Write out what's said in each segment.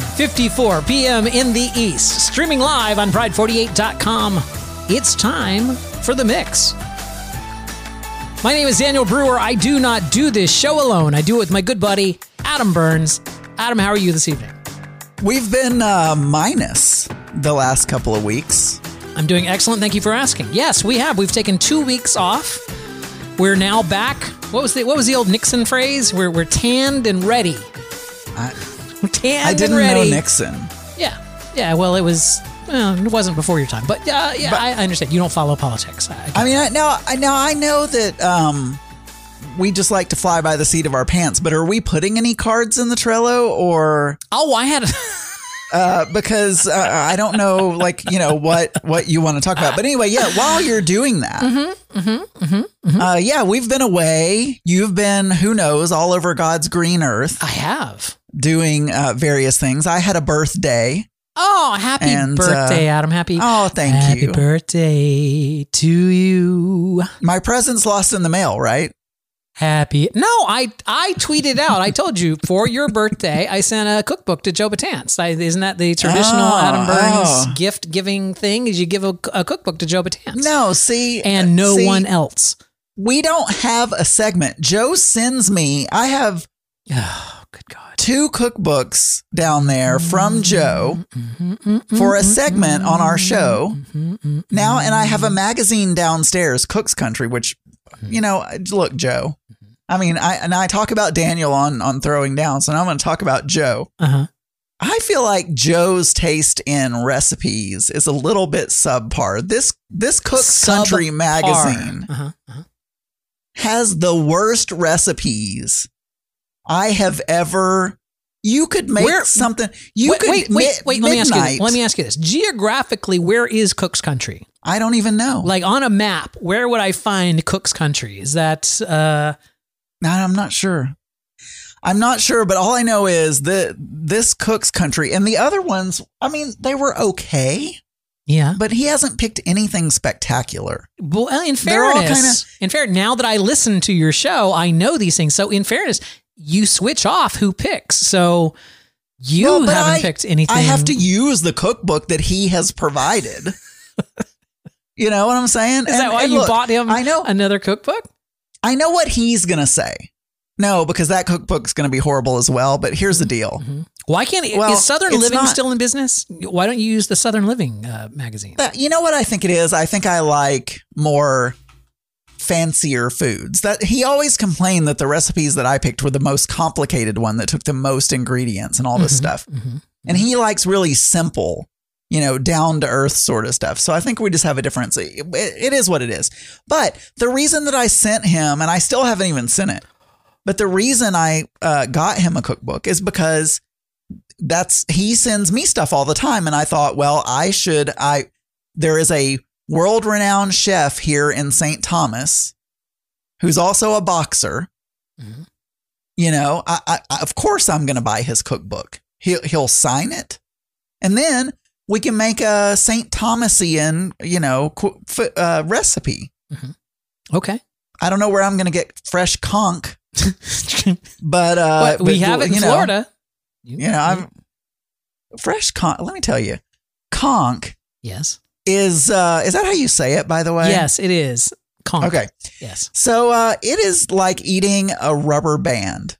10:54 p.m. in the East, streaming live on pride48.com. It's time for the mix. My name is Daniel Brewer. I do not do this show alone. I do it with my good buddy Adam Burns. Adam, how are you this evening? We've been uh, minus the last couple of weeks. I'm doing excellent. Thank you for asking. Yes, we have. We've taken two weeks off. We're now back. What was the what was the old Nixon phrase? We're we're tanned and ready. I, We're I didn't know Nixon. Yeah, yeah. Well, it was. Well, it wasn't before your time, but uh, yeah, But- I, I understand. You don't follow politics. I, I mean, I, now, I, now I know that um, we just like to fly by the seat of our pants, but are we putting any cards in the Trello or oh, I had. Uh, because uh, I don't know, like you know what what you want to talk about. But anyway, yeah. While you're doing that, Mm-hmm, Uh, yeah, we've been away. You've been, who knows, all over God's green earth, I have. doing uh, various things. I had a birthday. Oh, happy And, uh, birthday, Adam! Happy. Oh, thank happy you. Happy birthday to you. My present's lost in the mail, right? Happy. No, I I tweeted out. I told you for your birthday, I sent a cookbook to Joe Batance. I, isn't that the traditional Oh, Adam Burns oh. gift giving thing? Is you give a, a cookbook to Joe Batance? No, see, and no see, one else. We don't have a segment. Joe sends me. I have Oh, good God. two cookbooks down there from mm-hmm, Joe mm-hmm, mm-hmm, for a segment on our show now, and I have a magazine downstairs, Cook's Country, which you know, look, Joe. I mean, I and I talk about Daniel on on throwing down, so now I'm going to talk about Joe. Uh huh. I feel like Joe's taste in recipes is a little bit subpar. This this Cook's Country magazine Uh-huh. uh-huh. has the worst recipes I have ever. You could make Where- something. You wait, could wait, wait, wait. Let me ask you. This. Let me ask you this. Geographically, where is Cook's Country? I don't even know. Like on a map, where would I find Cook's Country? Is that uh I'm not sure. I'm not sure, but all I know is that this Cook's Country and the other ones. I mean, they were okay, yeah? but he hasn't picked anything spectacular. Well, in They're all fairness, in fair, now that I listen to your show, I know these things. So, in fairness, you switch off who picks. So, you Well, haven't I- picked anything. I have to use the cookbook that he has provided. you know what I'm saying? Is that why you look, bought him? I know. another cookbook. I know what he's gonna say. No, because that cookbook's gonna be horrible as well. But here's the mm-hmm. deal: mm-hmm. Why can't Well, is Southern Living not- still in business? Why don't you use the Southern Living uh, magazine? That- you know what I think it is. I think I like more fancier foods. That he always complained that the recipes that I picked were the most complicated one that took the most ingredients and all this mm-hmm. stuff. And he likes really simple, you know, down to earth sort of stuff. So I think we just have a difference. It, it is what it is. But the reason that I sent him, and I still haven't even sent it, but the reason I uh, got him a cookbook is because that's he sends me stuff all the time, and I thought, well, I should. I there is a world renowned chef here in St. Thomas who's also a boxer. You know, I, I, I- of course I'm going to buy his cookbook. He'll he'll sign it, and then we can make a St. Thomasian, you know, qu- f- uh, recipe. Okay. I don't know where I'm going to get fresh conch, but uh, But we but, have it in know, Florida. You know, I'm fresh conch. Let me tell you, conch yes. is uh, is that how you say it? By the way, Yes, it is. Conch. Okay, Yes. so uh, it is like eating a rubber band.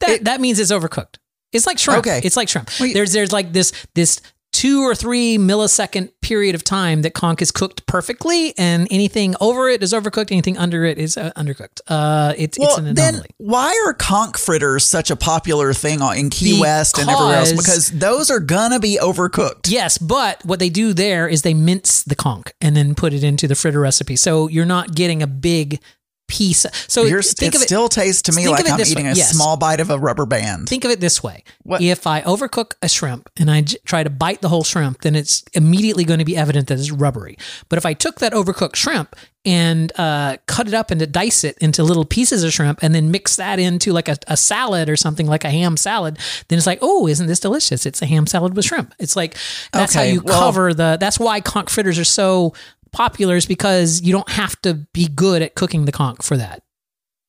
That that means it's overcooked. It's like shrimp. Okay. It's like shrimp. There's there's like this this two or three millisecond period of time that conch is cooked perfectly, and anything over it is overcooked. Anything under it is uh, undercooked. Uh, it's Well, it's an then anomaly. why are conch fritters such a popular thing in Key West and everywhere else? Because- Because those are gonna be overcooked. Yes, but what they do there is they mince the conch and then put it into the fritter recipe. So you're not getting a big piece. So You're, think it of it. still tastes to me like I'm eating way, a yes. small bite of a rubber band. Think of it this way: What? if I overcook a shrimp and I j- try to bite the whole shrimp, then it's immediately going to be evident that it's rubbery. But if I took that overcooked shrimp and uh, cut it up and dice it into little pieces of shrimp, and then mix that into like a, a salad or something like a ham salad, then it's like, oh, isn't this delicious? It's a ham salad with shrimp. It's like that's how you well- cover the. That's why conch fritters are so popular, is because you don't have to be good at cooking the conch for that.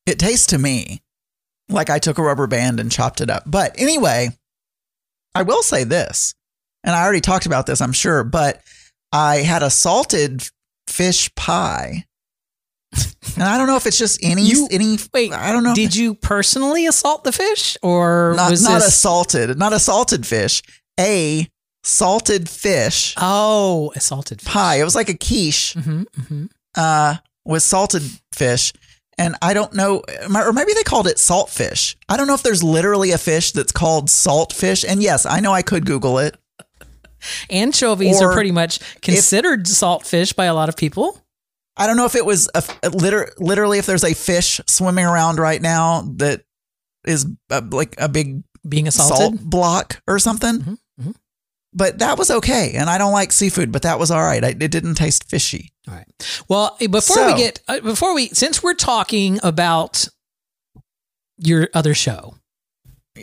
It tastes to me like I took a rubber band and chopped it up. But anyway, I will say this, and I already talked about this, I'm sure, but I had a salted fish pie. And I don't know if it's just any You- any Wait, I don't know. Did you personally assault the fish, or not was not this? a salted, not a salted fish, a salted fish Oh, a salted fish. pie. It was like a quiche hmm hmm uh, with salted fish. And I don't know, or maybe they called it salt fish. I don't know if there's literally a fish that's called salt fish. And yes, I know I could Google it. Anchovies Or are pretty much considered salt fish by a lot of people. I don't know if it was a, a liter, literally if there's a fish swimming around right now that is like a big Being salt assaulted. block or something. Mhm, mhm. But that was okay. And I don't like seafood, but that was all right. I, it didn't taste fishy. All right. Well, eh, before So- we get uh, before we since we're talking about your other show,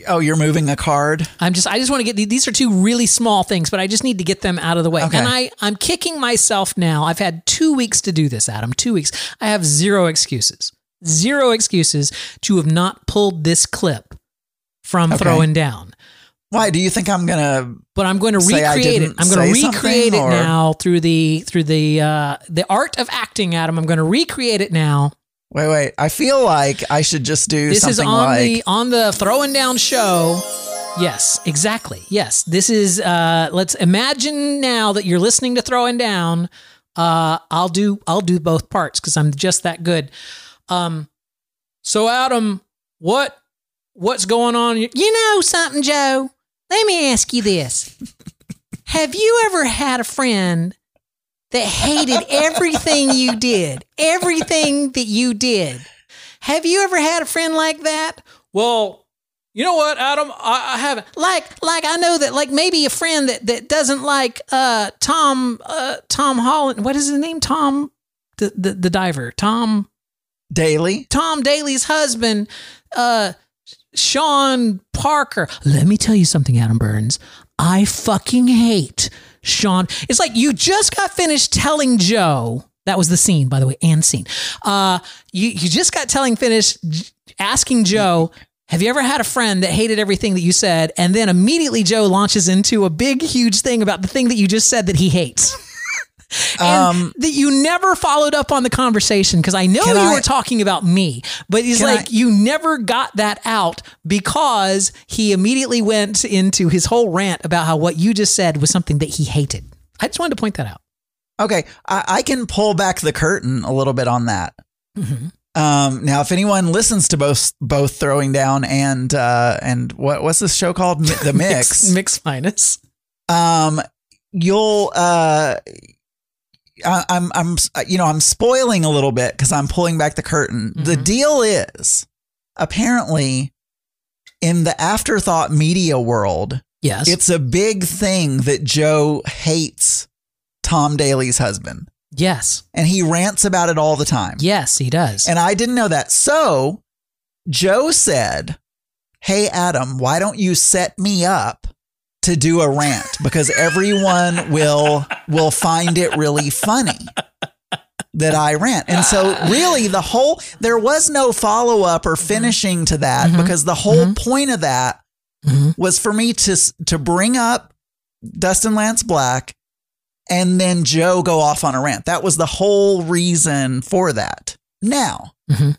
Oh, you're moving a card? I'm just I just want to get these are two really small things, but I just need to get them out of the way. Okay. And I I'm kicking myself now. I've had 2 weeks to do this, Adam. 2 weeks. I have zero excuses. Zero excuses to have not pulled this clip from Okay. throwing down. Why? Do you think I'm going to But I'm going to recreate it. I'm going to recreate it or- now through the through the uh the art of acting, Adam. I'm going to recreate it now. Wait, wait. I feel like I should just do This is something on like the on the throwing down show. Yes, exactly. Yes, this is. uh Let's imagine now that you're listening to throwing down. Uh, I'll do I'll do both parts because I'm just that good. Um, so Adam, what what's going on? You know something, Joe? Let me ask you this: Have you ever had a friend that hated everything you did? Everything that you did. Have you ever had a friend like that? Well, you know what, Adam? I, I haven't. Like, like I know that, like maybe a friend that that doesn't like uh Tom uh Tom Holland. What is his name? Tom, the the, the diver. Tom Daley. Tom Daley's husband, uh, Sean Parker. Let me tell you something, Adam Burns. I fucking hate Sean. It's like you just got finished telling Joe. That was the scene, by the way, and scene. Uh, you you just got telling finished asking Joe. Have you ever had a friend that hated everything that you said, and then immediately Joe launches into a big, huge thing about the thing that you just said that he hates? Um, that you never followed up on the conversation because I know you I- were talking about me, but he's like I- you never got that out because he immediately went into his whole rant about how what you just said was something that he hated. I just wanted to point that out. Okay, I, I can pull back the curtain a little bit on that. Mm-hmm. Um, now, if anyone listens to both both throwing down and uh, and what what's this show called, the mix, mix minus. um, you'll uh, I, I'm I'm you know I'm spoiling a little bit because I'm pulling back the curtain. The Mhm. deal is apparently in the afterthought media world, Yes. it's a big thing that Joe hates Tom Daley's husband. yes. and he rants about it all the time. Yes, he does. And I didn't know that. So Joe said, Hey, Adam, why don't you set me up to do a rant? Because everyone will will find it really funny that I rant. And so really the whole there was no follow-up or finishing to that Mhm. because the whole point of that Mhm. was for me to to bring up Dustin Lance Black and then Joe go off on a rant. That was the whole reason for that. Now, Mhm.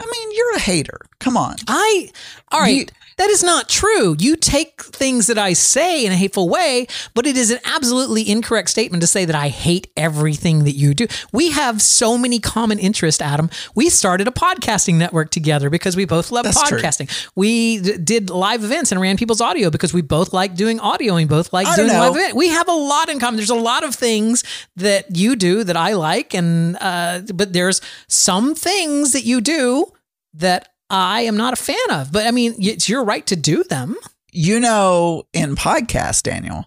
I mean, you're a hater. Come on. I all right. That is not true. You take things that I say in a hateful way, but it is an absolutely incorrect statement to say that I hate everything that you do. We have so many common interests, Adam. We started a podcasting network together because we both love That's true. podcasting. We d- did live events and ran people's audio because we both like doing audio and we both like doing live events. We have a lot in common. There's a lot of things that you do that I like, and uh, but there's some things that you do that I am not a fan of. But I mean, it's your right to do them. You know, in podcast, Daniel,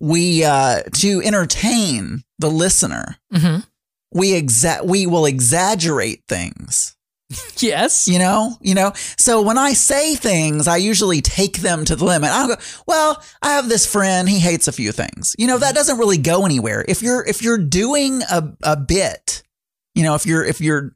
we uh to entertain the listener, Mhm. we exa- we will exaggerate things. Yes. You know, you know. So when I say things, I usually take them to the limit. I don't go, well, I have this friend, he hates a few things. You know, that doesn't really go anywhere. If you're if you're doing a, a bit, you know, if you're if you're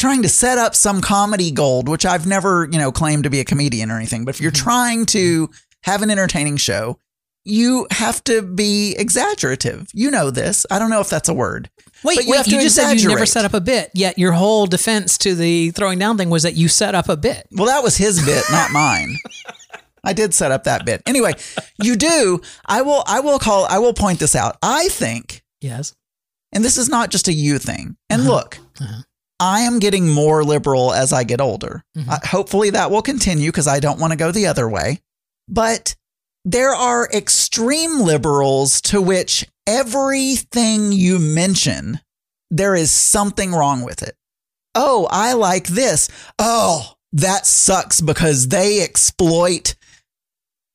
trying to set up some comedy gold, which I've never, you know, claimed to be a comedian or anything, but if you're trying to have an entertaining show, you have to be exaggerative. You know this. I don't know if that's a word. Wait, But you wait. have You, to just said you never set up a bit, yet your whole defense to the throwing down thing was that you set up a bit. Well, that was his bit, not mine. I did set up that bit. Anyway, you do. I will. I will call. I will point this out. I think, Yes. and this is not just a you thing. And look, Uh-huh. I am getting more liberal as I get older. Mhm. Uh, hopefully, that will continue because I don't want to go the other way. But there are extreme liberals to which everything you mention, there is something wrong with it. Oh, I like this. Oh, that sucks because they exploit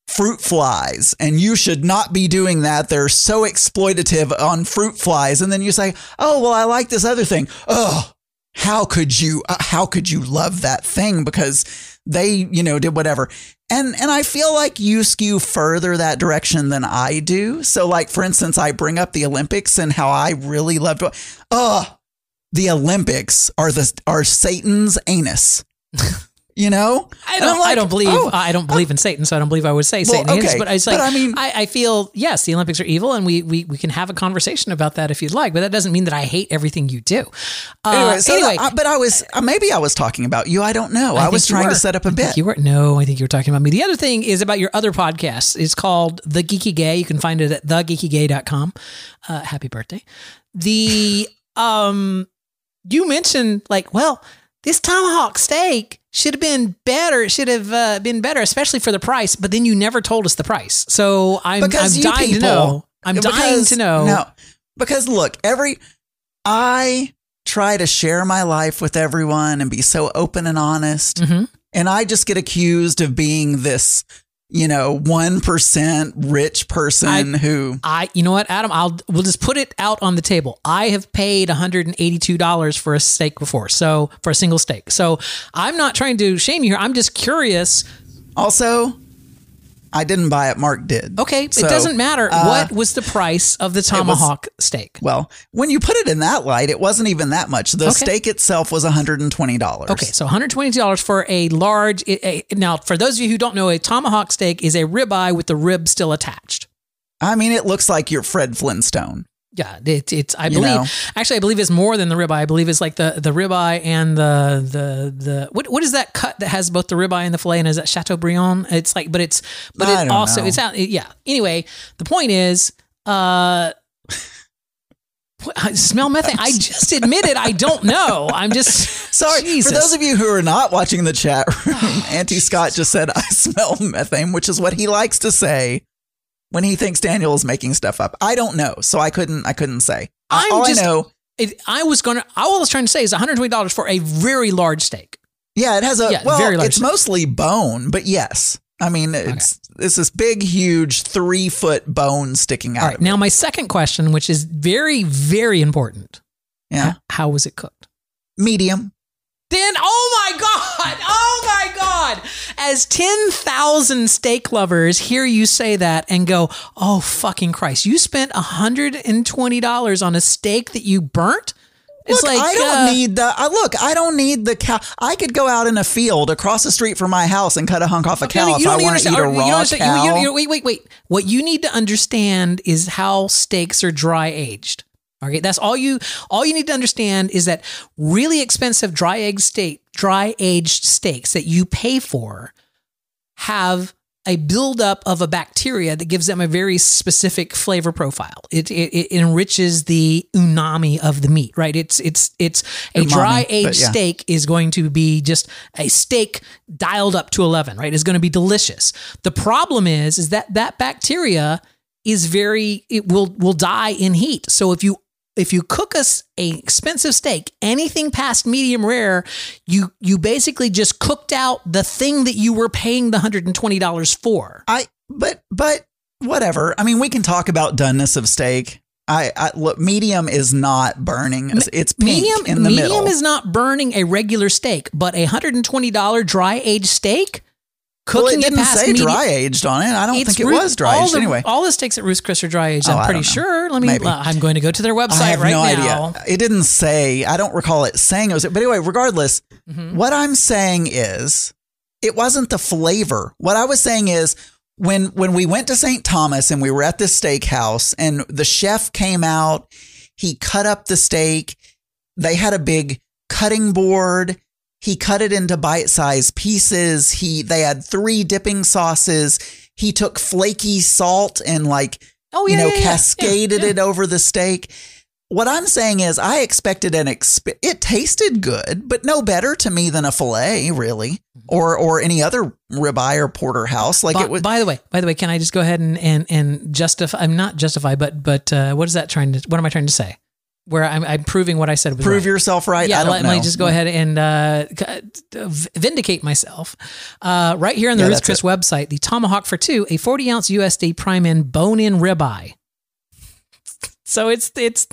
fruit flies and you should not be doing that. They're so exploitative on fruit flies. And then you say, oh, well, I like this other thing. Oh, how could you, uh, how could you love that thing because they, you know, did whatever. And, and I feel like you skew further that direction than I do. So like, for instance, I bring up the Olympics and how I really loved, oh, the Olympics are the, are Satan's anus. You know, I don't. Like, I don't believe. oh, I don't believe in Satan, so I don't believe I would say Well, Satan is. okay, But it's but like I mean- I, I feel yes, the Olympics are evil, and we, we we can have a conversation about that if you'd like. But that doesn't mean that I hate everything you do. Uh, Anyway, so anyway, I- but I was uh, maybe I was talking about you. I don't know. I, was trying to set up a I bit. You were no, I think you were talking about me. The other thing is about your other podcast. It's called The Geeky Gay. You can find it at thegeekygay.com. Uh, happy birthday. The um you mentioned like, well, this tomahawk steak should have been better. It should have uh, been better, especially for the price. But then you never told us the price. So I'm I'm dying people, to know. I'm dying because- to know. No, because look, every I try to share my life with everyone and be so open and honest, Mhm. and I just get accused of being this, you know, one percent rich person I- who. I, you know what, Adam? I'll we'll just put it out on the table. I have paid one hundred and eighty-two dollars for a steak before, so for a single steak. So I'm not trying to shame you here. I'm just curious. Also, I didn't buy it. Mark did. Okay, So, it doesn't matter. uh, what was the price of the tomahawk steak? Well, when you put it in that light, it wasn't even that much. The Okay. steak itself was $120. Okay, so $120 for a large. A- now, for those of you who don't know, a tomahawk steak is a ribeye with the rib still attached. I mean, it looks like you're Fred Flintstone. Yeah, it, it's. I You believe. know. Actually, I believe it's more than the ribeye. I believe it's like the the ribeye and the the the what what is that cut that has both the ribeye and the fillet and is that Chateaubriand? It's like, but it's but I it also know. it's out. Yeah. Anyway, the point is, uh. I smell methane. I just admitted I don't know. I'm just Sorry, Jesus. for those of you who are not watching the chat room, Auntie Scott just said, I smell methane, which is what he likes to say when he thinks Daniel is making stuff up. I don't know, so I couldn't I couldn't say. I'm All just- I know, It, I was gonna. All I was trying to say is 120 dollars for a very large steak. yeah, it has a Yeah, well, very large it's mostly bone, but yes. I mean, it's it's this big, huge, three foot bone sticking out. All right. of it. Now, my second question, which is very very important. yeah, H- how was it cooked? medium. Then, oh my God, oh my God. As 10,000 steak lovers hear you say that and go, oh fucking Christ, you spent $120 on a steak that you burnt? It's look, like, I don't uh, need the. I look, I don't need the cow. I could go out in a field across the street from my house and cut a hunk off a Okay, cow if don't I want to eat a raw cow. you- you- you- wait, wait, wait. What you need to understand is how steaks are dry aged. Okay, that's all you. All you need to understand is that really expensive dry egg steak, dry aged steaks that you pay for have a buildup of a bacteria that gives them a very specific flavor profile. It, it, it enriches the umami of the meat, right? It's it's it's a Umami, dry aged yeah. steak is going to be just a steak dialed up to 11, right? It's going to be delicious. The problem is is that that bacteria is very it will will die in heat. So if you if you cook us a expensive steak, anything past medium rare, you you basically just cooked out the thing that you were paying the hundred and twenty dollars for. I but but whatever. I mean, we can talk about doneness of steak. I, I look medium is not burning. It's, medium in the medium middle. is not burning a regular steak, but a hundred and twenty dollar dry aged steak. Well, Cooking it didn't past say medium, dry aged on it. I don't think it was dry aged the, anyway. All the steaks at Ruth's Chris are dry aged. Oh, I'm pretty sure. Let me. Maybe. uh, I'm going to go to their website I have right no now. idea. It didn't say. I don't recall it saying it was. But anyway, regardless, Mm-hmm. what I'm saying is, it wasn't the flavor. What I was saying is, when when we went to St. Thomas and we were at this steakhouse and the chef came out, he cut up the steak. They had a big cutting board. He cut it into bite-sized pieces. He they had three dipping sauces. He took flaky salt and like Oh you yeah, know, yeah, yeah. cascaded it over the steak. What I'm saying is, I expected an exp- it tasted good, but no better to me than a fillet, really, or or any other ribeye or porterhouse. Like by, it was. by the way, by the way, can I just go ahead and and and justify? I'm not justify, but but uh, what is that trying to? What am I trying to say? Where I'm, I'm proving what I said was prove right. yourself right. yeah, I don't let me just go ahead and uh, vindicate myself. Uh, right here on the Yeah, that's Chris website, the Tomahawk for two, a 40 ounce USDA prime in bone in ribeye. So it's it's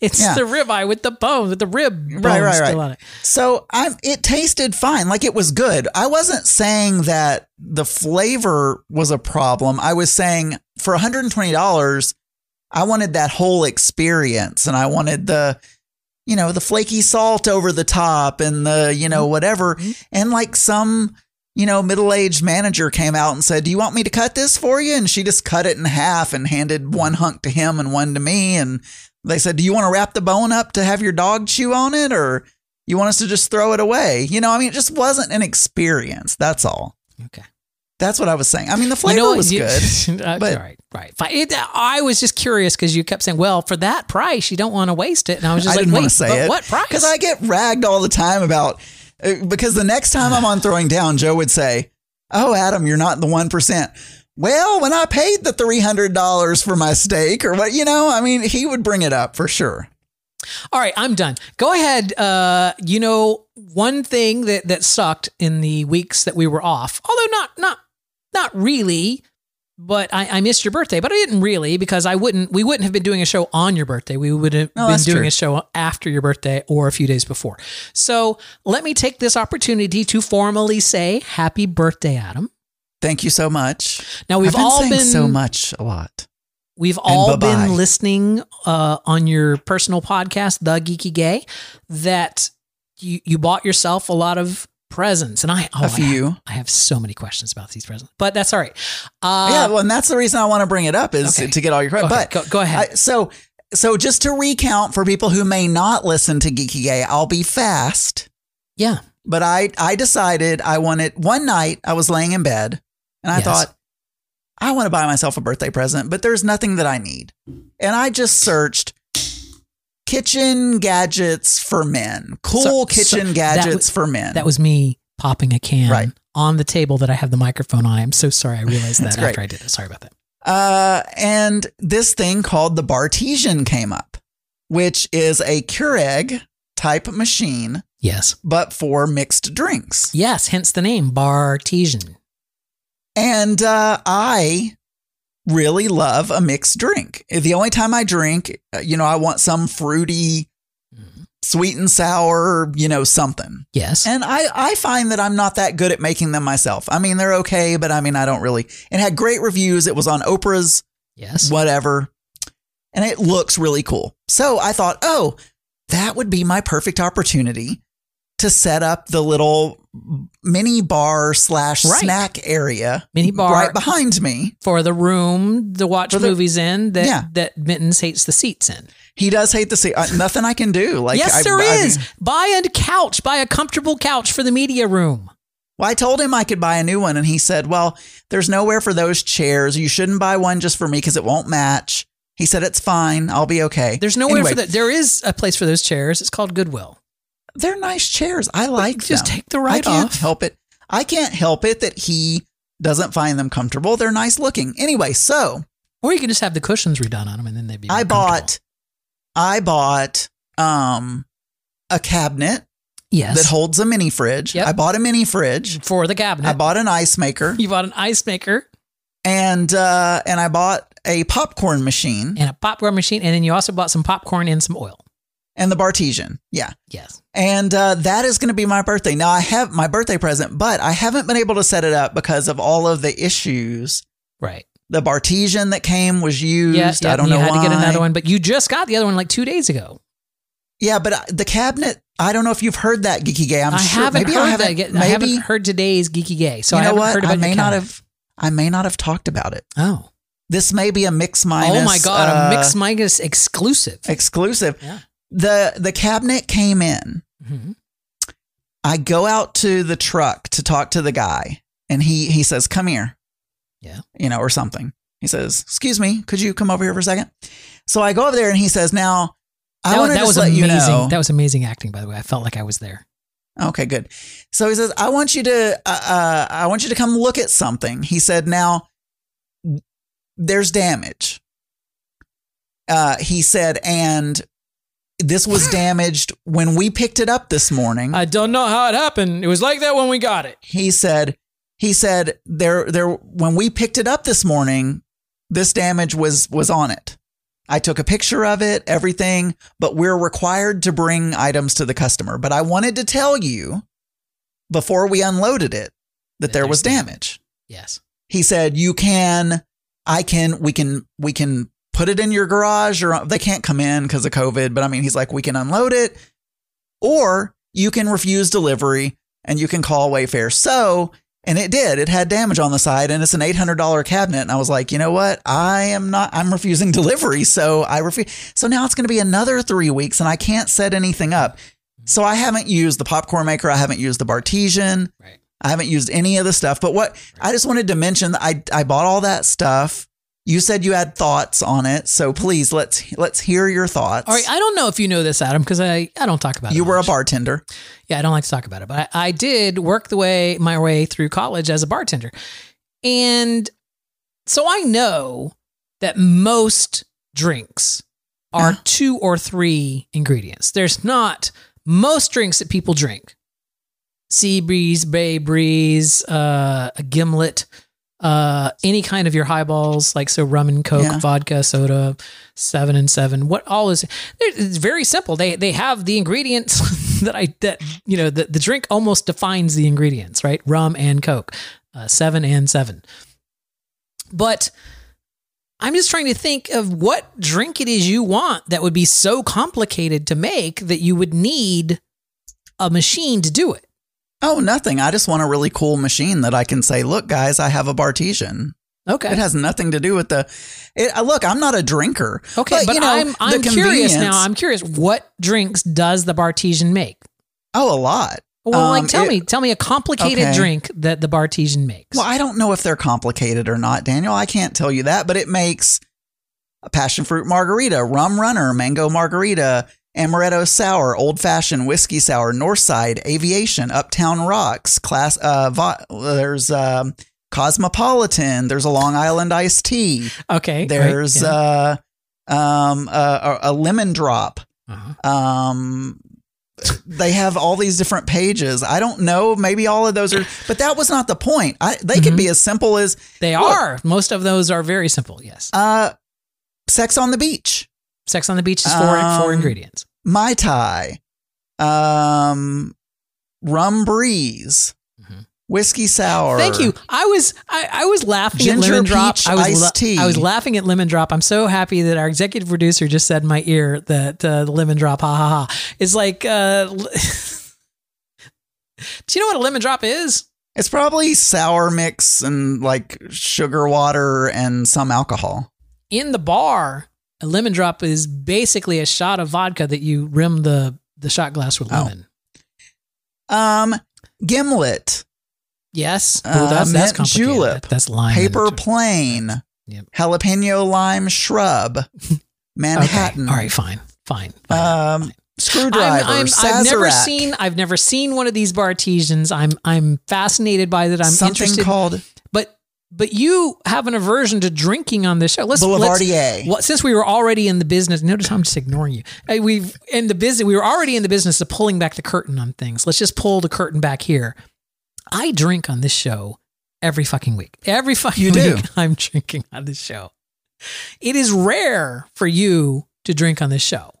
it's Yeah. the ribeye with the bone, with the rib bone Right, right, still right. on it. So I'm. It tasted fine. Like it was good. I wasn't saying that the flavor was a problem. I was saying for 120 dollars, I wanted that whole experience, and I wanted the, you know, the flaky salt over the top, and the, you know, whatever, mm-hmm. and like some. You know, middle aged manager came out and said, Do you want me to cut this for you? And she just cut it in half and handed one hunk to him and one to me. And they said, Do you want to wrap the bone up to have your dog chew on it? Or you want us to just throw it away? You know, I mean, it just wasn't an experience. That's all. Okay. That's what I was saying. I mean, the flavor You know was You- good. Uh, but- right, right. It, I was just curious because you kept saying, "Well, for that price, you don't want to waste it," and I was just I like, didn't "Wait, say but it. what price?" Because I get ragged all the time about, uh, because the next time I'm on throwing down, Joe would say, Oh, Adam, you're not the 1%. Well, when I paid the $300 for my steak or what, you know, I mean, he would bring it up for sure. All right, I'm done. Go ahead. Uh, you know, one thing that that sucked in the weeks that we were off, although not not not really, but I, I missed your birthday. But I didn't really because I wouldn't. We wouldn't have been doing a show on your birthday. We would have No, been doing true. a show after your birthday or a few days before. So let me take this opportunity to formally say happy birthday, Adam. Thank you so much. Now we've been all saying been so much a lot. We've all been listening uh, on your personal podcast, The Geeky Gay, that you, you bought yourself a lot of presents. And I, oh, A I few. have, I have so many questions about these presents, but that's all right. Uh, yeah, well, and that's the reason I want to bring it up is Okay. to get all your credit. Okay, but go- go ahead. I, so, so just to recount for people who may not listen to Geeky Gay, I'll be fast. yeah. But I, I decided I wanted one night. I was laying in bed, and I Yes. thought I want to buy myself a birthday present, but there's nothing that I need. And I just searched kitchen gadgets for men, cool So- so kitchen that gadgets was- for men. That was me popping a can Right. on the table that I have the microphone on. I'm so sorry. I realized that after. I did it. Sorry about that. Uh, and this thing called the Bartesian came up, which is a Keurig type machine, Yes. but for mixed drinks. Yes. Hence the name Bartesian. And uh, I really love a mixed drink. The only time I drink, uh, you know, I want some fruity, sweet and sour, you know, something. Yes. And I, I find that I'm not that good at making them myself. I mean, they're okay, but I mean, I don't really. It had great reviews. It was on Oprah's yes. whatever. And it looks really cool. So I thought, oh, that would be my perfect opportunity to set up the little mini bar slash Right. snack area Mini bar. right behind me. For the room to watch the- movies in that, Yeah. that Mittens hates the seats in. He does hate the seat. Uh, nothing I can do. Like yes, I, there I is. mean, buy a couch. Buy a comfortable couch for the media room. Well, I told him I could buy a new one, and he said, Well, there's nowhere for those chairs. You shouldn't buy one just for me because it won't match. He said, It's fine. I'll be okay. There's nowhere Anyway, for that. There is a place for those chairs. It's called Goodwill. They're nice chairs. I like just them. take the right I right can't off. help it. I can't help it that he doesn't find them comfortable. They're nice looking. Anyway, so Or you can just have the cushions redone on them and then they'd be. I bought I bought um a cabinet yes that holds a mini fridge. Yep. I bought a mini fridge. for the cabinet. I bought an ice maker you bought an ice maker and uh and I bought a popcorn machine and a popcorn machine, and then you also bought some popcorn and some oil. And the Bartesian. Yeah. Yes. And uh, that is going to be my birthday. Now I have my birthday present, but I haven't been able to set it up because of all of the issues. Right. The Bartesian that came was used. Yeah. yeah I don't know. Why. You had why. to get another one, but you just got the other one like two days ago. Yeah, but uh, the cabinet. I don't know if you've heard that Geeky Gay. I'm I sure. haven't maybe heard I haven't. that. Maybe I haven't heard today's Geeky Gay, so you I know haven't what? heard about I may not have. I may not have talked about it. Oh. This may be a mix minus. oh my god, uh, a mix minus exclusive. exclusive. Yeah. The the cabinet came in. Mhm. I go out to the truck to talk to the guy, and he he says, "Come here," Yeah. you know, or something. He says, "Excuse me, could you come over here for a second? So I go over there, and he says, "Now, I That, want to that was let amazing. you know." That was amazing acting, by the way. I felt like I was there. Okay, good. So he says, "I want you to, uh, uh, I want you to come look at something." He said, "Now, there's damage." Uh, he said, and this was damaged when we picked it up this morning. I don't know how it happened. It was like that when we got it. he said, he said, there, there, when we picked it up this morning, this damage was was on it. I took a picture of it, everything, but we're required to bring items to the customer. But I wanted to tell you before we unloaded it that That there was damage. damage. Yes. He said, "You can, I can, we can, we can put it in your garage, or they can't come in because of COVID. But I mean, he's like, we can unload it, or you can refuse delivery and you can call Wayfair." So, and it did. It had damage on the side, and it's an eight hundred dollar cabinet. And I was like, you know what? I am not. I'm refusing delivery, so I refuse. So now it's going to be another three weeks, and I can't set anything up. Mm-hmm. So I haven't used the popcorn maker. I haven't used the Bartesian. Right. I haven't used any of the stuff, but what I just wanted to mention I I bought all that stuff. You said you had thoughts on it, so please let's let's hear your thoughts. All right. I don't know if you know this, Adam, because I, I don't talk about it. you were a bartender. Yeah, I don't like to talk about it, but I, I did work the way my way through college as a bartender, and so I know that most drinks are Uh-huh. two or three ingredients. There's not most drinks that people drink. Sea breeze, bay breeze, uh, a gimlet, uh, any kind of your highballs, like so rum and coke, Yeah. vodka, soda, seven and seven. What all is? It's very simple. They they have the ingredients that I that you know the the drink almost defines the ingredients, right? Rum and coke, uh, seven and seven. But I'm just trying to think of what drink it is you want that would be so complicated to make that you would need a machine to do it. Oh, nothing. I just want a really cool machine that I can say, "Look, guys, I have a Bartesian." Okay. It has nothing to do with the. It, uh, look, I'm not a drinker. Okay, but, you know, I'm I'm curious now. I'm curious. What drinks does the Bartesian make? oh, a lot. Well, like Um, tell it- me, tell me a complicated Okay. drink that the Bartesian makes. Well, I don't know if they're complicated or not, Daniel. I can't tell you that, but it makes a passion fruit margarita, rum runner, mango margarita, amaretto sour, old fashioned whiskey sour, Northside, aviation, Uptown Rocks, class. Uh, vo- there's um, cosmopolitan. There's a Long Island iced tea. okay. right, There's yeah. uh, um, a, a lemon drop. Uh-huh. Um, they have all these different pages. I don't know. Maybe all of those are, but that was not the point. I, they could Mm-hmm. be as simple as they look. are. Most of those are very simple. Yes. uh, sex on the beach, Sex on the beach is four four um, ingredients. mai tai, um, rum breeze, Mhm. whiskey sour. Thank you. I was I, I was laughing Ginger at lemon drop. I was iced tea. I was laughing at lemon drop. I'm so happy that our executive producer just said in my ear that uh, the lemon drop. Ha ha ha. It's like. Uh, do you know what a lemon drop is? It's probably sour mix and like sugar water and some alcohol. In the bar, a lemon drop is basically a shot of vodka that you rim the the shot glass with Oh. lemon. Um, gimlet. Yes. Uh, that's, that's mint complicated. julep, That- that's lime. paper plane. Yep. jalapeno lime shrub, Okay. Manhattan. All right. Fine. Fine. fine. Um, screwdriver, I'm, I'm, I've never seen. I've never seen one of these bartesians. I'm. I'm fascinated by that. I'm something interested. called but you have an aversion to drinking on this show. Let's Boulevardier. Let's, well, since we were already in the business, notice how I'm just ignoring you. Hey, we've in the business. We were already in the business of pulling back the curtain on things. Let's just pull the curtain back here. I drink on this show every fucking week. Every fucking You do. week, I'm drinking on this show. It is rare for you to drink on this show.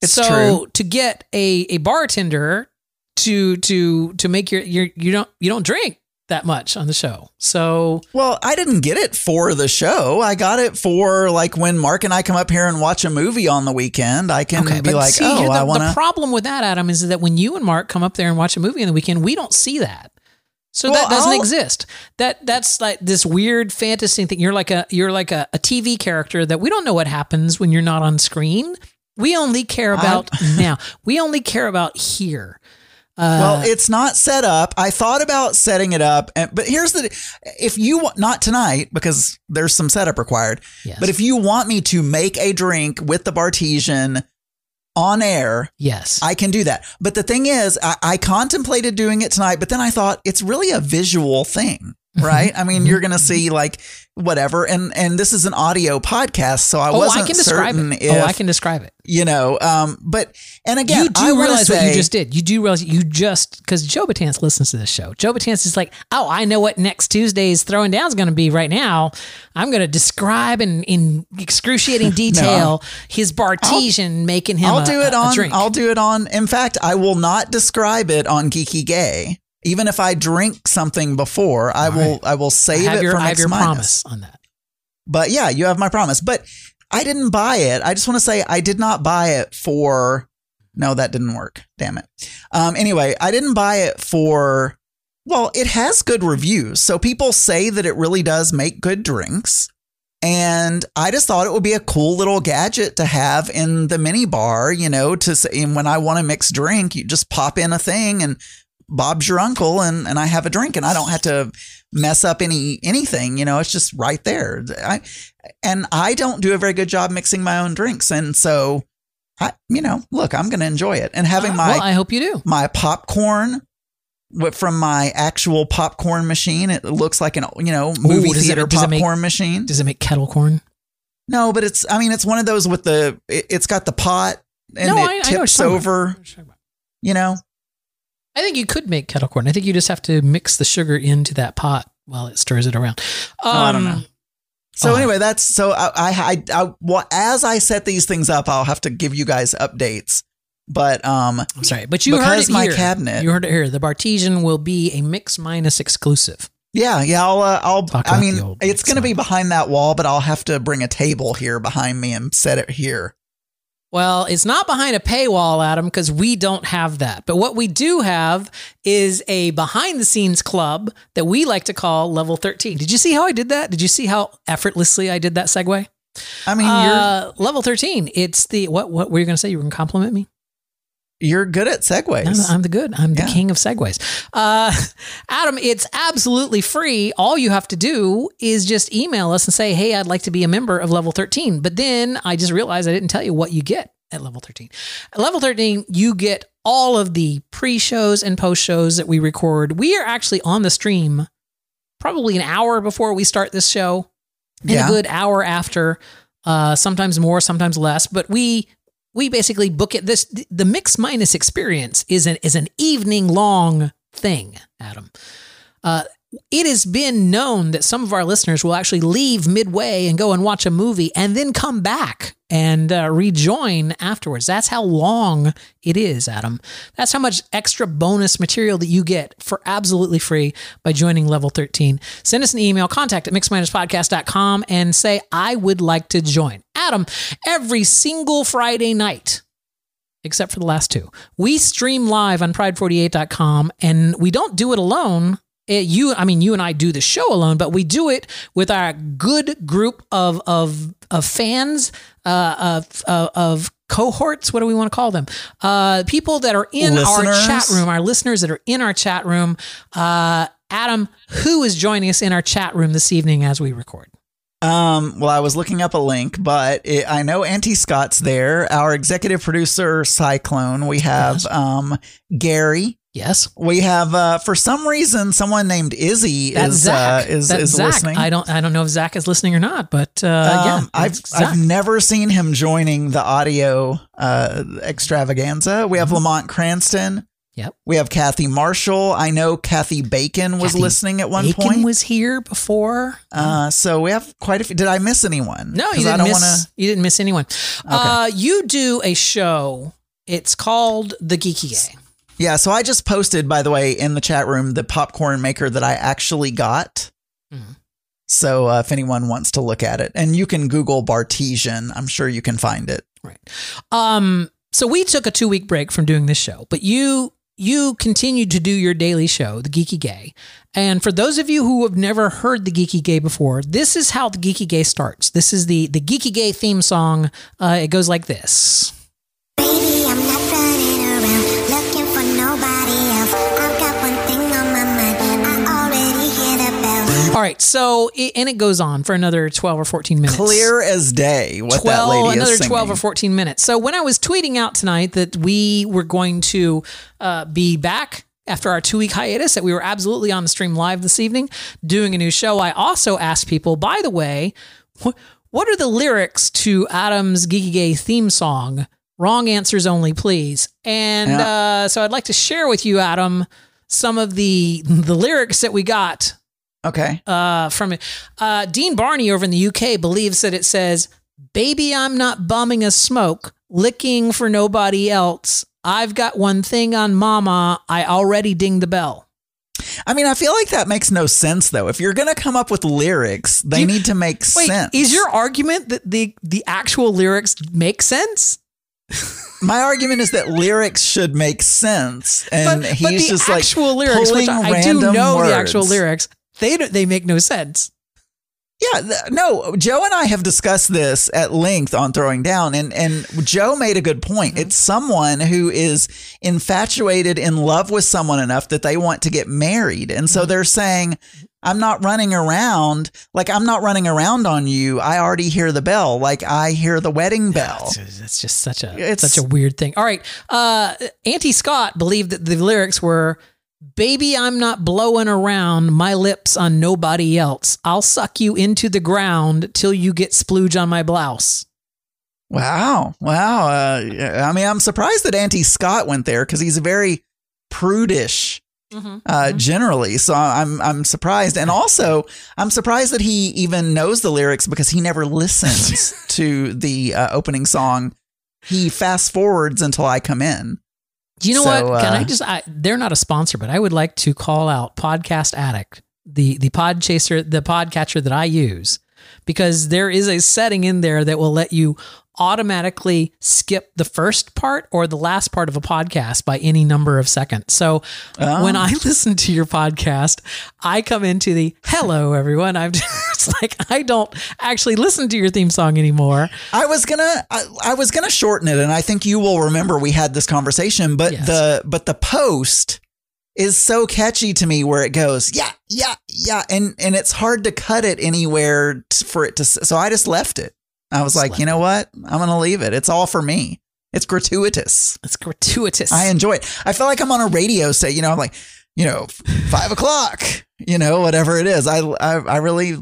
It's so true. to get a, a bartender to to to make your your you don't you don't drink that much on the show. So Well, I didn't get it for the show. I got it for like when Mark and I come up here and watch a movie on the weekend. I can be like, see, oh, the, I want the problem with that, Adam, is that when you and Mark come up there and watch a movie on the weekend, we don't see that. So Well, that doesn't I'll- exist. That that's like this weird fantasy thing. You're like a you're like a, a TV character that we don't know what happens when you're not on screen. We only care about now. We only care about here. Uh, well, it's not set up. I thought about setting it up, and, but here's the: if you want not tonight because there's some setup required. Yes. But if you want me to make a drink with the Bartesian on air, yes, I can do that. But the thing is, I, I contemplated doing it tonight, but then I thought it's really a visual thing, right? I mean, you're going to see like whatever, and and this is an audio podcast, so I oh, wasn't I can describe certain it. if oh, I can describe it. you know. Um, but and again, you do I realize what you just did. You do realize you just because Joe Batance listens to this show. Joe Batance is like, oh, I know what next Tuesday's throwing down is going to be right now. I'm going to describe in in excruciating detail his Bartesian making him. I'll a- do it on. I'll do it on. In fact, I will not describe it on Geeky Gay. Even if I drink something before, I will. I will I save have it your, for I have promise on that. But yeah, you have my promise. But I didn't buy it. I just want to say I did not buy it for. No, that didn't work. Damn it. Um, anyway, I didn't buy it for. Well, it has good reviews. So people say that it really does make good drinks. And I just thought it would be a cool little gadget to have in the mini bar, you know, to say, and when I want a mixed drink, you just pop in a thing and Bob's your uncle and, and I have a drink and I don't have to mess up any anything, you know, it's just right there. I, and I don't do a very good job mixing my own drinks. And so I, you know, look, I'm going to enjoy it and having Uh, my, well, I hope you do. my popcorn from my actual popcorn machine. It looks like an, you know, movie it- theater it make- popcorn machine. Does it make kettle corn? No, but it's, I mean, it's one of those with the, it, it's got the pot and No, it I- I know tips over, you know? I think you could make kettle corn. I think you just have to mix the sugar into that pot while it stirs it around. Um, I don't know. So Oh. anyway, that's so I, I, I, I, as I set these things up, I'll have to give you guys updates. But um, I'm sorry, but you heard Because it my here. cabinet- You heard it here. The Bartesian will be a mix minus exclusive. yeah, yeah, I'll, uh, I'll. Talk I mean, it's going to be behind that wall, but I'll have to bring a table here behind me and set it here. Well, it's not behind a paywall, Adam, because we don't have that. But what we do have is a behind the scenes club that we like to call Level 13. Did you see how I did that? Did you see how effortlessly I did that segue? I mean, Uh, level 13. It's the, what, what were you going to say? You were going to compliment me? You're good at segues. I'm, I'm the good. I'm the Yeah. king of segues. Uh, Adam, it's absolutely free. All you have to do is just email us and say, "Hey, I'd like to be a member of Level 13." But then I just realized I didn't tell you what you get at Level 13. At Level 13, you get all of the pre-shows and post-shows that we record. We are actually on the stream probably an hour before we start this show, and Yeah. a good hour after. Uh, sometimes more, sometimes less. But we we basically book it. This the mix minus experience is an is an evening long thing, Adam. Uh, it has been known that some of our listeners will actually leave midway and go and watch a movie and then come back and uh, rejoin afterwards. That's how long it is, Adam. That's how much extra bonus material that you get for absolutely free by joining Level 13. Send us an email, contact at mixminuspodcast.com and say, I would like to join. Adam, every single Friday night, except for the last two. We stream live on pride48.com and we don't do it alone. It- you, I mean, you and I do the show alone, but we do it with our good group of of of fans, uh, of of, of cohorts. What do we want to call them? Uh, people that are in our chat room, our listeners that are in our chat room. Uh, Adam, who is joining us in our chat room this evening as we record? Um, well, I was looking up a link, but it, I know Auntie Scott's there. Our executive producer, Cyclone. We have um, Gary. Yes. We have, uh, for some reason, someone named Izzy That's is Zach. uh, is, That's is Zach. listening. I don't I don't know if Zach is listening or not, but uh, yeah, Um, I've Zach. I've never seen him joining the audio uh, extravaganza. We have Lamont Cranston. Yep. We have Kathy Marshall. I know Kathy Bacon was Kathy listening at one Bacon point. was here before. uh, so we have quite a few. Did I miss anyone? No, you I didn't don't miss. wanna- You didn't miss anyone. Uh, you do a show. It's called The Geeky Gay. Yeah. So I just posted, by the way, in the chat room the popcorn maker that I actually got. Mhm. So uh, if anyone wants to look at it, and you can Google Bartesian, I'm sure you can find it. Right. Um. So we took a two week break from doing this show, but you you continued to do your daily show, The Geeky Gay. And for those of you who have never heard The Geeky Gay before, this is how The Geeky Gay starts. This is the the Geeky Gay theme song. Uh, it goes like this. All right. So it, and it goes on for another twelve or fourteen minutes. Clear as day what 12 that lady another is singing. 12 or 14 minutes so when i was tweeting out tonight that we were going to uh, be back after our two week hiatus that we were absolutely on the stream live this evening doing a new show i also asked people by the way wh- what are the lyrics to adam's geeky gay theme song wrong answers only please and uh, so i'd like to share with you adam some of the the lyrics that we got Okay. uh, from it. Uh, Dean Barney over in the UK believes that it says, Baby, I'm not bumming a smoke, licking for nobody else. I've got one thing on mama. I already ding the bell. I mean, I feel like that makes no sense though. If you're going to come up with lyrics, they You- need to make Wait, sense. is your argument that the, the actual lyrics make sense? My argument is that lyrics should make sense, and but, he's but just like actual lyrics, which pulling I, I do random know the actual words. lyrics, they don't- they make no sense. Yeah, th- no, Joe and I have discussed this at length on throwing down, and and Joe made a good point. Mm-hmm. It's someone who is infatuated, in love with someone enough that they want to get married, and Mm-hmm. so they're saying, "I'm not running around like I'm not running around on you. I already hear the bell, like I hear the wedding bell." That's just such a It's- such a weird thing. All right, uh, Auntie Scott believed that the lyrics were, "Baby, I'm not blowing around my lips on nobody else. I'll suck you into the ground till you get splooge on my blouse." Wow, wow. Uh, I mean, I'm surprised that Auntie Scott went there because he's very prudish. Uh, generally, so I'm I'm surprised, and also I'm surprised that he even knows the lyrics because he never listens to the uh, opening song. He fast forwards until I come in. Do you know So, what? Can uh, I just? I, they're not a sponsor, but I would like to call out Podcast Addict, the the pod chaser, the podcatcher that I use, because there is a setting in there that will let you automatically skip the first part or the last part of a podcast by any number of seconds. So ah. when I listen to your podcast, I come into the hello everyone. I'm just like I don't actually listen to your theme song anymore. I was gonna I, I was gonna shorten it, and I think you will remember we had this conversation. But Yes. the but the post is so catchy to me, where it goes yeah yeah yeah, and and it's hard to cut it anywhere for it to. So I just left it. I was like, you know what? I'm gonna leave it. It's all for me. It's gratuitous. It's gratuitous. I enjoy it. I feel like I'm on a radio set. You know, I'm like, you know, five o'clock. You know, whatever it is. I I, I really.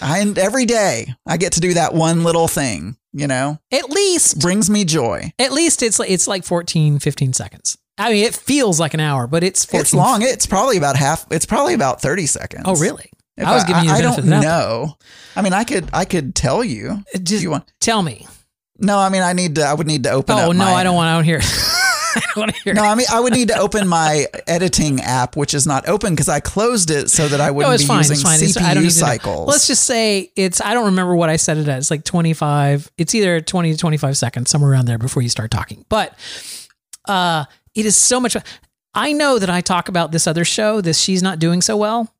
I every day I get to do that one little thing. You know At least brings me joy. At least it's like it's like 14, 15 seconds. I mean, it feels like an hour, but it's 14. It's long. It's probably about half. It's probably about thirty seconds. Oh, really? If I was giving you the I, benefit don't of the doubt. know. I mean, I could. I could tell you. Uh, Just you want- tell me. No, I mean, I need to. I would need to open. Oh up no, my- I don't want. I don't hear. I don't want to hear. No, I mean, I would need to open my editing app, which is not open because I closed it so that I wouldn't no, it's be fine. using It's fine. CPU It's, I don't need to know. cycles. Let's just say it's. I don't remember what I said it as. Like twenty five. It's either twenty to twenty five seconds, somewhere around there, before you start talking. But uh, it is so much. I know that I talk about this other show. This she's not doing so well.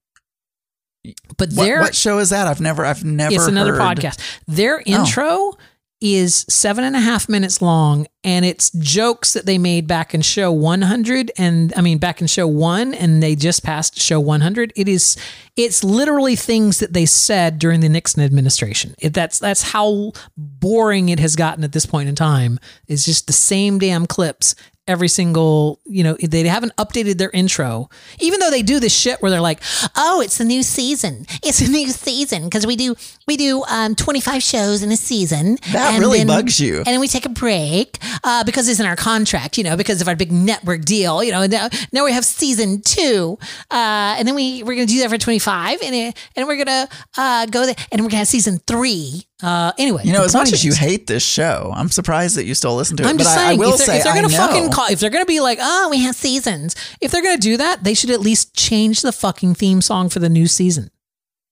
But what, there, what show is that? I've never. I've never. it's another heard. Oh. podcast. Their oh. intro is seven and a half minutes long, and it's jokes that they made back in show 100, and I mean back in show one, and they just passed show 100. It is, it's literally things that they said during the Nixon administration. It, that's that's how boring it has gotten at this point in time. It's just the same damn clips every single, you know, they haven't updated their intro, even though they do this shit where they're like, "Oh, it's a new season. It's a new season because we do we do um, 25 shows in a season." That really then- bugs you. And then we take a break uh, because it's in our contract, you know, because of our big network deal. You know, now, now we have season two, uh, and then we we're gonna do that for 25, and it, and we're gonna uh, go there, and we're gonna have season three. Uh, anyway, You know, as much point as you hate this show, I'm surprised that you still listen to it. I'm but just I, I saying, will if they're, say, if they're gonna fucking call, if they're gonna be like, oh, we have seasons, if they're gonna do that, they should at least change the fucking theme song for the new season.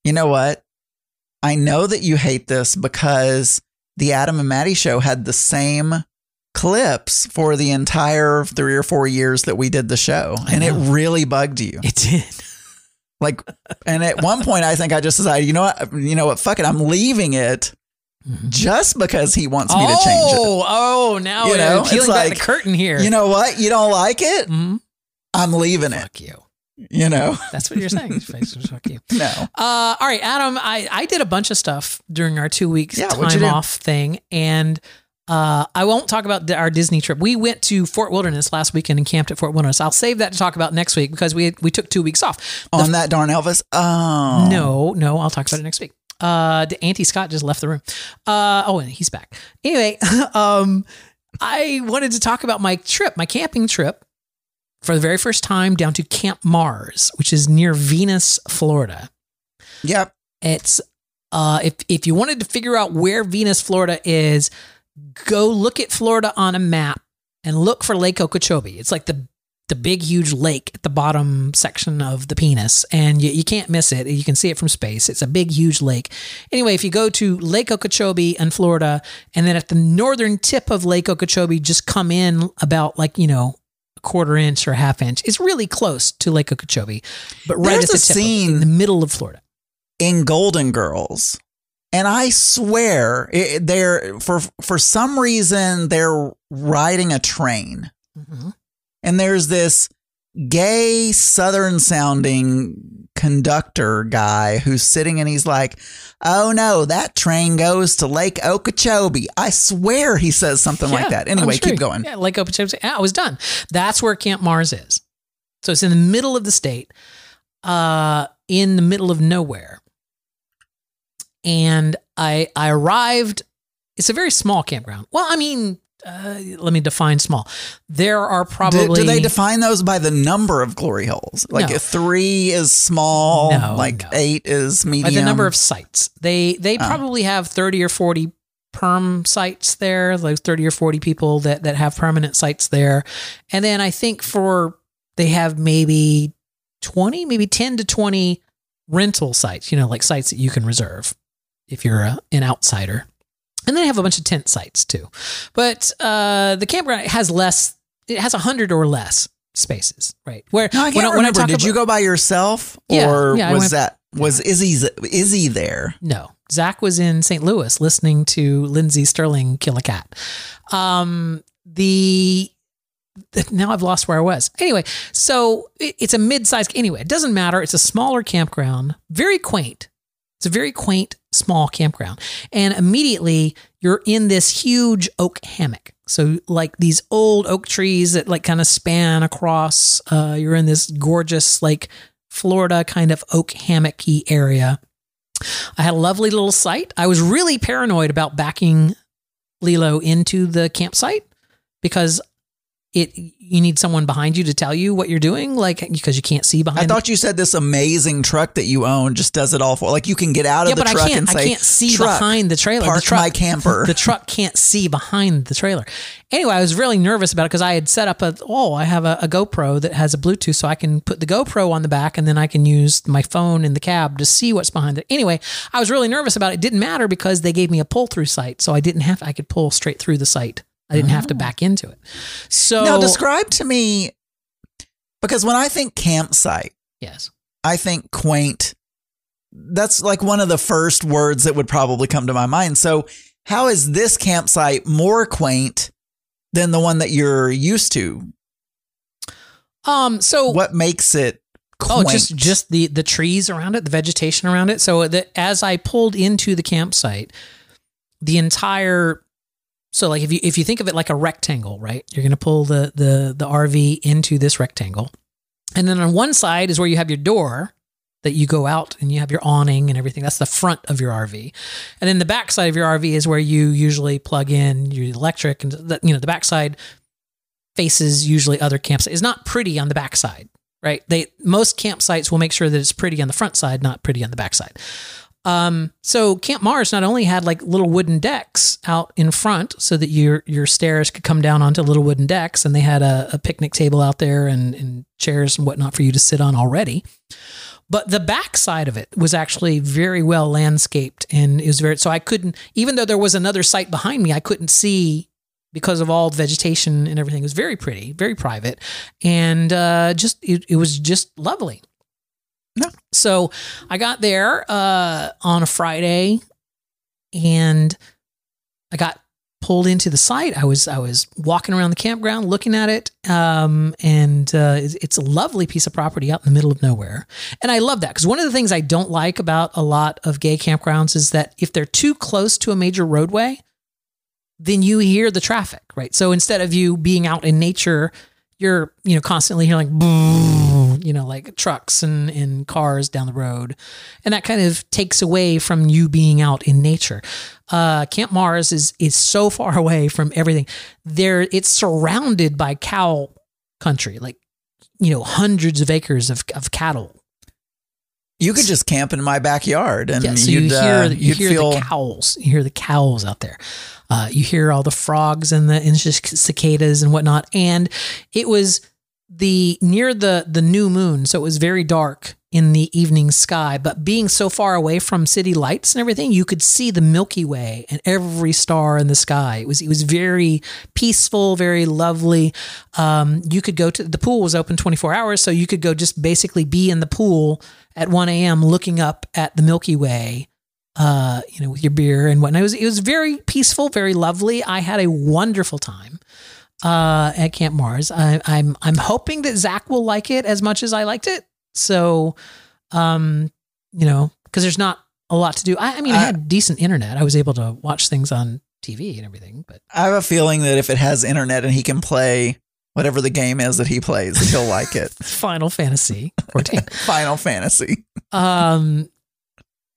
You know what? I know that you hate this because the Adam and Maddie show had the same clips for the entire three or four years that we did the show, and it really bugged you. It did. Like, and at one point, I think I just decided, you know what? You know what? Fuck it. I'm leaving it just because he wants me to change it. Oh, oh, now You know, peeling back like, the curtain here. You know what? You don't like it? Mhm. I'm leaving it. fuck you. You know? That's what you're saying. fuck you. No. Uh, all right, Adam. I, I did a bunch of stuff during our two weeks Yeah, time off thing, and uh, I won't talk about our Disney trip. We went to Fort Wilderness last weekend and camped at Fort Wilderness. I'll save that to talk about next week because we we took two weeks off. The On that darn Elvis? Oh. No, no, I'll talk about it next week. Uh, the Auntie Scott just left the room. Uh, oh, and he's back. Anyway, um, I wanted to talk about my trip, my camping trip, for the very first time down to Camp Mars, which is near Venus, Florida. Yep. It's uh, if if you wanted to figure out where Venus, Florida is, go look at Florida on a map and look for Lake Okeechobee. It's like the the big huge lake at the bottom section of the penis and you, you can't miss it you can see it from space it's a big huge lake anyway if you go to lake okeechobee in florida and then at the northern tip of lake okeechobee just come in about like you know a quarter inch or a half inch it's really close to lake okeechobee but right There's at the tip of- scene- in the middle of florida in Golden Girls. And I swear it, they're for for some reason they're riding a train. Mhm. And there's this gay southern sounding conductor guy who's sitting and he's like, "Oh no, that train goes to Lake Okeechobee." I swear he says something like that. Anyway, sure. keep going. Yeah, Lake Okeechobee. Yeah, I was done. That's where Camp Mars is. So it's in the middle of the state, uh, in the middle of nowhere. And I I arrived. It's a very small campground. Well, I mean, uh, let me define small. There are probably do they define those by the number of glory holes? Like No. three is small, No, like no. eight is medium. by the number of sites. They they Oh. probably have thirty or forty perm sites there, like thirty or forty people that that have permanent sites there, and then I think for they have maybe twenty, maybe ten to twenty rental sites. You know, like sites that you can reserve if you're a, an outsider. And then they have a bunch of tent sites too, but uh, the campground has less. It has a hundred or less spaces, right? Where No, I can't when, when remember. talk Did you go by yourself, Yeah, or yeah, I was went- that was Izzy Izzy there? No, Zach was in St. Louis listening to Lindsey Stirling kill a cat. Um, the now I've lost where I was. Anyway, so it- it's a mid-sized. Anyway, it doesn't matter. It's a smaller campground, very quaint. It's a very quaint, small campground, and immediately you're in this huge oak hammock. So like these old oak trees that like kind of span across. Uh, you're in this gorgeous like Florida kind of oak hammocky area. I had a lovely little site. I was really paranoid about backing Lilo into the campsite because it you need someone behind you to tell you what you're doing, like because you can't see behind. I thought you said this amazing truck that you own just does it all for. Like you can get out of yeah, the but I truck can't. and say, I can't see "Truck, behind the trailer. Park the truck, my camper. The truck can't see behind the trailer. Anyway, I was really nervous about it because I had set up a. Oh, I have a, a GoPro that has a Bluetooth, so I can put the GoPro on the back, and then I can use my phone in the cab to see what's behind it. Anyway, I was really nervous about it. It didn't matter because they gave me a pull through site, so I didn't have. I could pull straight through the site. I didn't have to back into it. So now describe to me because when I think campsite, yes. I think quaint. That's like one of the first words that would probably come to my mind. So how is this campsite more quaint than the one that you're used to? Um, so What makes it Oh, quaint? just just the the trees around it, the vegetation around it. So that as I pulled into the campsite, the entire so like if you if you think of it like a rectangle, right? You're going to pull the the the RV into this rectangle. And then on one side is where you have your door that you go out and you have your awning and everything. That's the front of your RV. And then the back side of your RV is where you usually plug in your electric and the, you know the backside faces usually other campsites. It's not pretty on the backside right? They most campsites will make sure that it's pretty on the front side, not pretty on the back side. Um, so Camp Mars not only had like little wooden decks out in front so that your your stairs could come down onto little wooden decks, and they had a, a picnic table out there and, and chairs and whatnot for you to sit on already. But the back side of it was actually very well landscaped and it was very so I couldn't even though there was another site behind me, I couldn't see because of all the vegetation and everything. It was very pretty, very private, and uh, just it, it was just lovely. No. So I got there uh, on a Friday, and I got pulled into the site. I was I was walking around the campground, looking at it, um, and uh, it's, a lovely piece of property out in the middle of nowhere. And I love that because one of the things I don't like about a lot of gay campgrounds is that if they're too close to a major roadway, then you hear the traffic, right? So instead of you being out in nature, you're you know constantly hearing like you know like trucks and, and cars down the road, and that kind of takes away from you being out in nature. Uh, Camp Mars is is so far away from everything. There, it's surrounded by cow country, like you know hundreds of acres of of cattle. you could just camp in my backyard and Yeah, so you'd, you hear uh, you you'd hear feel the cows. You hear the cows out there. Uh, you hear all the frogs and the and just cicadas and whatnot. And it was the near the the new moon, so it was very dark in the evening sky. But being so far away from city lights and everything, you could see the Milky Way and every star in the sky. It was it was very peaceful, very lovely. Um, you could go to the pool was open twenty four hours, so you could go just basically be in the pool at one a.m. looking up at the Milky Way uh, you know, with your beer and whatnot. It was it was very peaceful, very lovely. I had a wonderful time uh, at Camp Mars. I, I'm I'm hoping that Zach will like it as much as I liked it. So, um, you know, because there's not a lot to do. I, I mean, I, I- had decent internet. I was able to watch things on TV and everything. But I have a feeling that if it has internet and he can play whatever the game is that he plays, he'll like it. Final Fantasy 14. Final Fantasy. um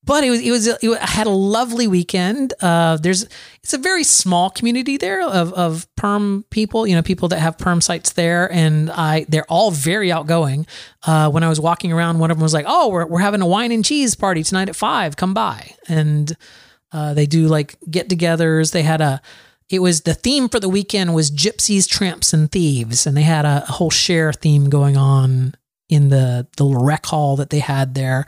but it was it was it I had a lovely weekend. Uh, there's it's a very small community there of of perm people, you know, people that have perm sites there, and I they're all very outgoing. Uh, when I was walking around, one of them was like, "Oh, we're we're having a wine and cheese party tonight at five. Come by." And uh, they do like get-togethers. They had a it was the theme for the weekend was gypsies, tramps, and thieves, and they had a, a whole Cher theme going on in the the rec hall that they had there.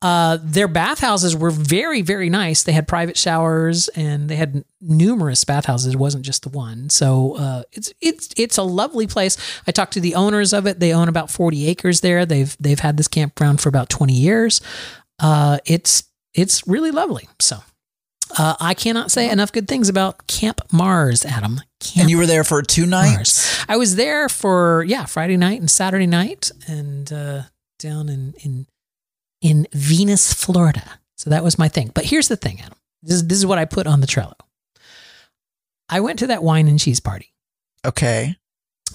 Uh, their bathhouses were very very nice. They had private showers and they had numerous bathhouses. It wasn't just the one. So uh, it's it's it's a lovely place. I talked to the owners of it. They own about forty acres there. They've they've had this campground for about twenty years. Uh, it's it's really lovely. So. Uh, I cannot say enough good things about Camp Mars, Adam. Camp And you were there for two nights? Mars. I was there for yeah Friday night and Saturday night, and uh, down in in in Venus, Florida. So that was my thing. But here's the thing, Adam. This is, this is what I put on the Trello. I went to that wine and cheese party. Okay.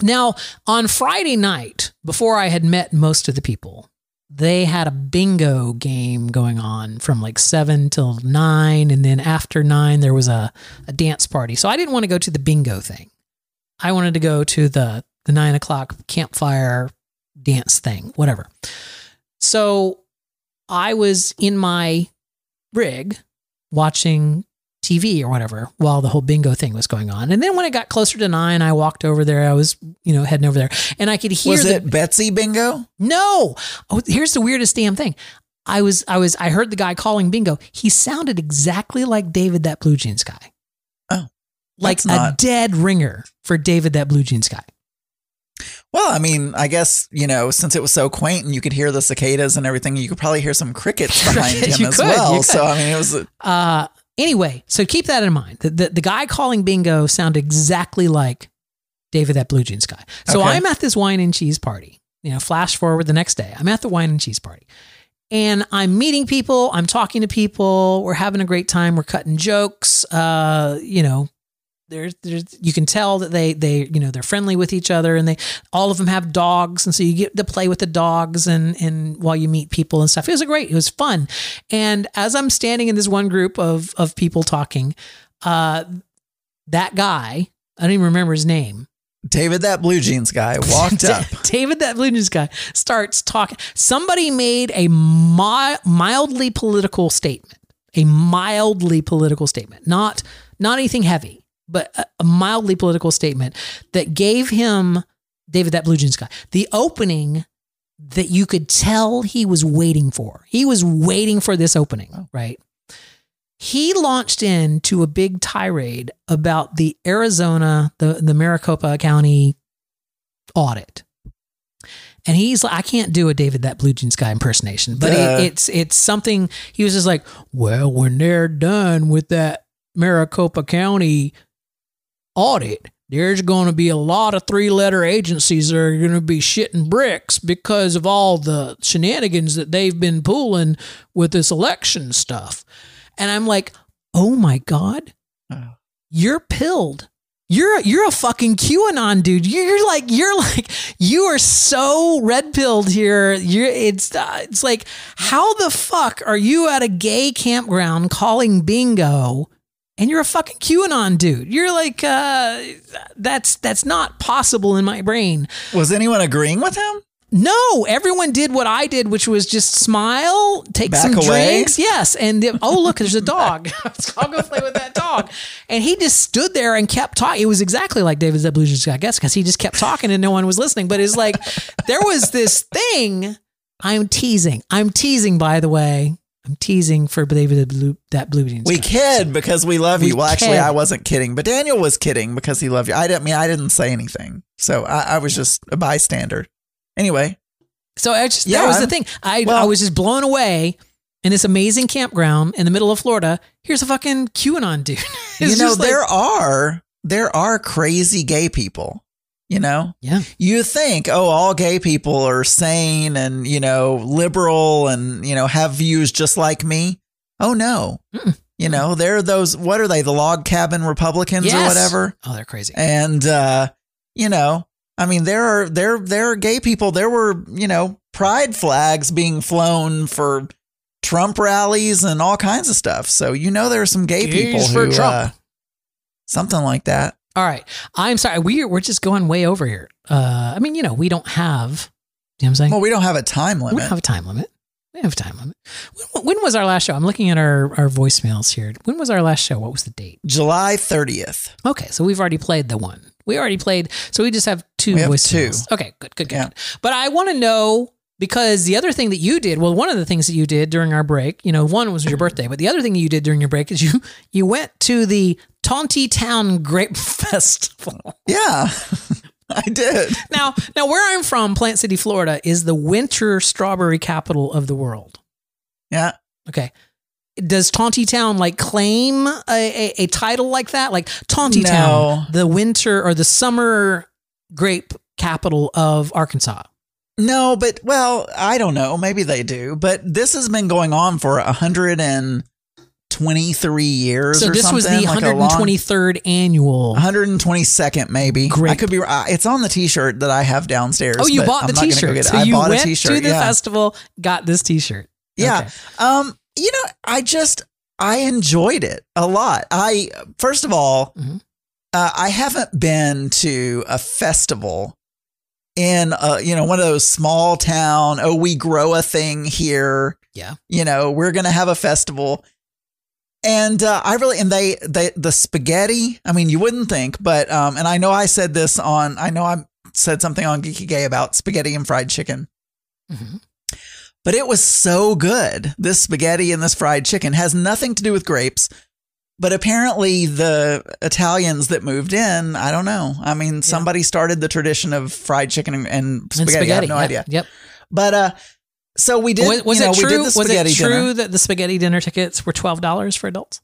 Now, on Friday night, before I had met most of the people, they had a bingo game going on from like seven till nine. And then after nine, there was a, a dance party. So I didn't want to go to the bingo thing. I wanted to go to the, the nine o'clock campfire dance thing, whatever. So I was in my rig watching TV or whatever while the whole bingo thing was going on. And then when it got closer to nine, I walked over there. I was, you know, heading over there and I could hear Was the, it Betsy Bingo? no. Oh, here's the weirdest damn thing. I was, I was, I heard the guy calling bingo. He sounded exactly like David that blue jeans guy. Oh, like that's a dead ringer for David that blue jeans guy. Well, I mean, I guess, you know, since it was so quaint and you could hear the cicadas and everything, you could probably hear some crickets behind him as could, well. So. I mean, it was, Uh, Anyway, so keep that in mind. The, the, the guy calling bingo sounded exactly like David, that blue jeans guy. So Okay. I'm at this wine and cheese party. You know, flash forward the next day. I'm at the wine and cheese party. And I'm meeting people, I'm talking to people, we're having a great time, we're cutting jokes. Uh, you know, there's there's you can tell that they they you know they're friendly with each other and they all of them have dogs and so you get to play with the dogs and and while you meet people and stuff it was a great it was fun and as i'm standing in this one group of of people talking uh that guy i don't even remember his name David, that blue jeans guy, walked up. David, that blue jeans guy, starts talking. Somebody made a mi- mildly political statement. A mildly political statement, not not anything heavy, but a, mildly political statement that gave him David, that blue jeans guy, the opening that you could tell he was waiting for. He was waiting for this opening, right? He launched into a big tirade about the Arizona, the, the Maricopa County audit. And he's like, I can't do a David that blue jeans guy impersonation, but it, it's it's something. He was just like, well, when they're done with that Maricopa County audit, there's going to be a lot of three letter agencies that are going to be shitting bricks because of all the shenanigans that they've been pulling with this election stuff. And I'm like, oh my God, Oh. you're pilled. You're you're a fucking QAnon dude. You're, you're like you're like you are so red pilled here. You're it's uh, it's like how the fuck are you at a gay campground calling bingo, and you're a fucking QAnon dude? You're like uh, that's that's not possible in my brain. Was anyone agreeing with him? No, everyone did what I did, which was just smile, take Back some away? drinks. Yes. And then, oh, look, there's a dog. I'll go play with that dog. And he just stood there and kept talking. It was exactly like David Zebluzinski, I guess, because he just kept talking and no one was listening. But it's like there was this thing. I'm teasing. I'm teasing, by the way. I'm teasing for David the blue, that blue jeans. We kid because we love We you. Well, actually, kid. I wasn't kidding, but Daniel was kidding because he loved you. I didn't I mean I didn't say anything, so I, I was just a bystander. Anyway, So I just that was the thing. I I was just blown away in this amazing campground in the middle of Florida. Here's a fucking QAnon dude. you know like- there are there are crazy gay people. You know, yeah, you think, oh, all gay people are sane and you know liberal and you know have views just like me. Oh no, Mm-mm. you know they're those. What are they? The log cabin Republicans or whatever. Oh, they're crazy. and uh you know i mean there are there there are gay people there were you know pride flags being flown for trump rallies and all kinds of stuff so you know there are some gay Gays people for who Trump. uh, something like that All right, I'm sorry. We're we're just going way over here. Uh, I mean, you know, we don't have. You know what I'm saying? well we don't have a time we limit don't have a time limit. We have a time limit. When, when was our last show? I'm looking at our our voicemails here. When was our last show? What was the date? july 30th Okay, so we've already played the one. We already played, so we just have two We have voicemails. two. Okay, good, good, good. Yeah. But I want to know because the other thing that you did, well, one of the things that you did during our break, you know, one was your birthday, but the other thing you did during your break is you you went to the Tontitown Grape Festival. yeah i did now, now where I'm from, Plant City, Florida, is the winter strawberry capital of the world. yeah Okay. Does Tontitown like claim a, a, a title like that? Like Taunty No. Town, the winter or the summer grape capital of Arkansas. No but well i don't know maybe they do but this has been going on for 123 years So or this was the like a long- 123rd annual. 122nd maybe. Grape. I could be. uh, It's on the T-shirt that I have downstairs. Oh, you bought I'm the go T-shirt. it. So I you bought went a T-shirt. to the yeah. festival, got this T-shirt. Yeah. Okay. Um. You know, I just I enjoyed it a lot. I first of all, Mhm. uh, I haven't been to a festival in uh you know one of those small town. Oh, we grow a thing here. Yeah. You know, we're gonna have a festival. And uh, I really and they they the spaghetti. I mean, you wouldn't think, but um, and I know I said this on. I know I said something on Geeky Gay about spaghetti and fried chicken. Mhm. But it was so good. This spaghetti and this fried chicken has nothing to do with grapes. But apparently, the Italians that moved in, I don't know. I mean, somebody started the tradition of fried chicken and, and And spaghetti. I have no yeah, idea. Yep. But uh, so we did. was was you know, it we true? did the Was it true dinner. that the spaghetti dinner tickets were twelve dollars for adults?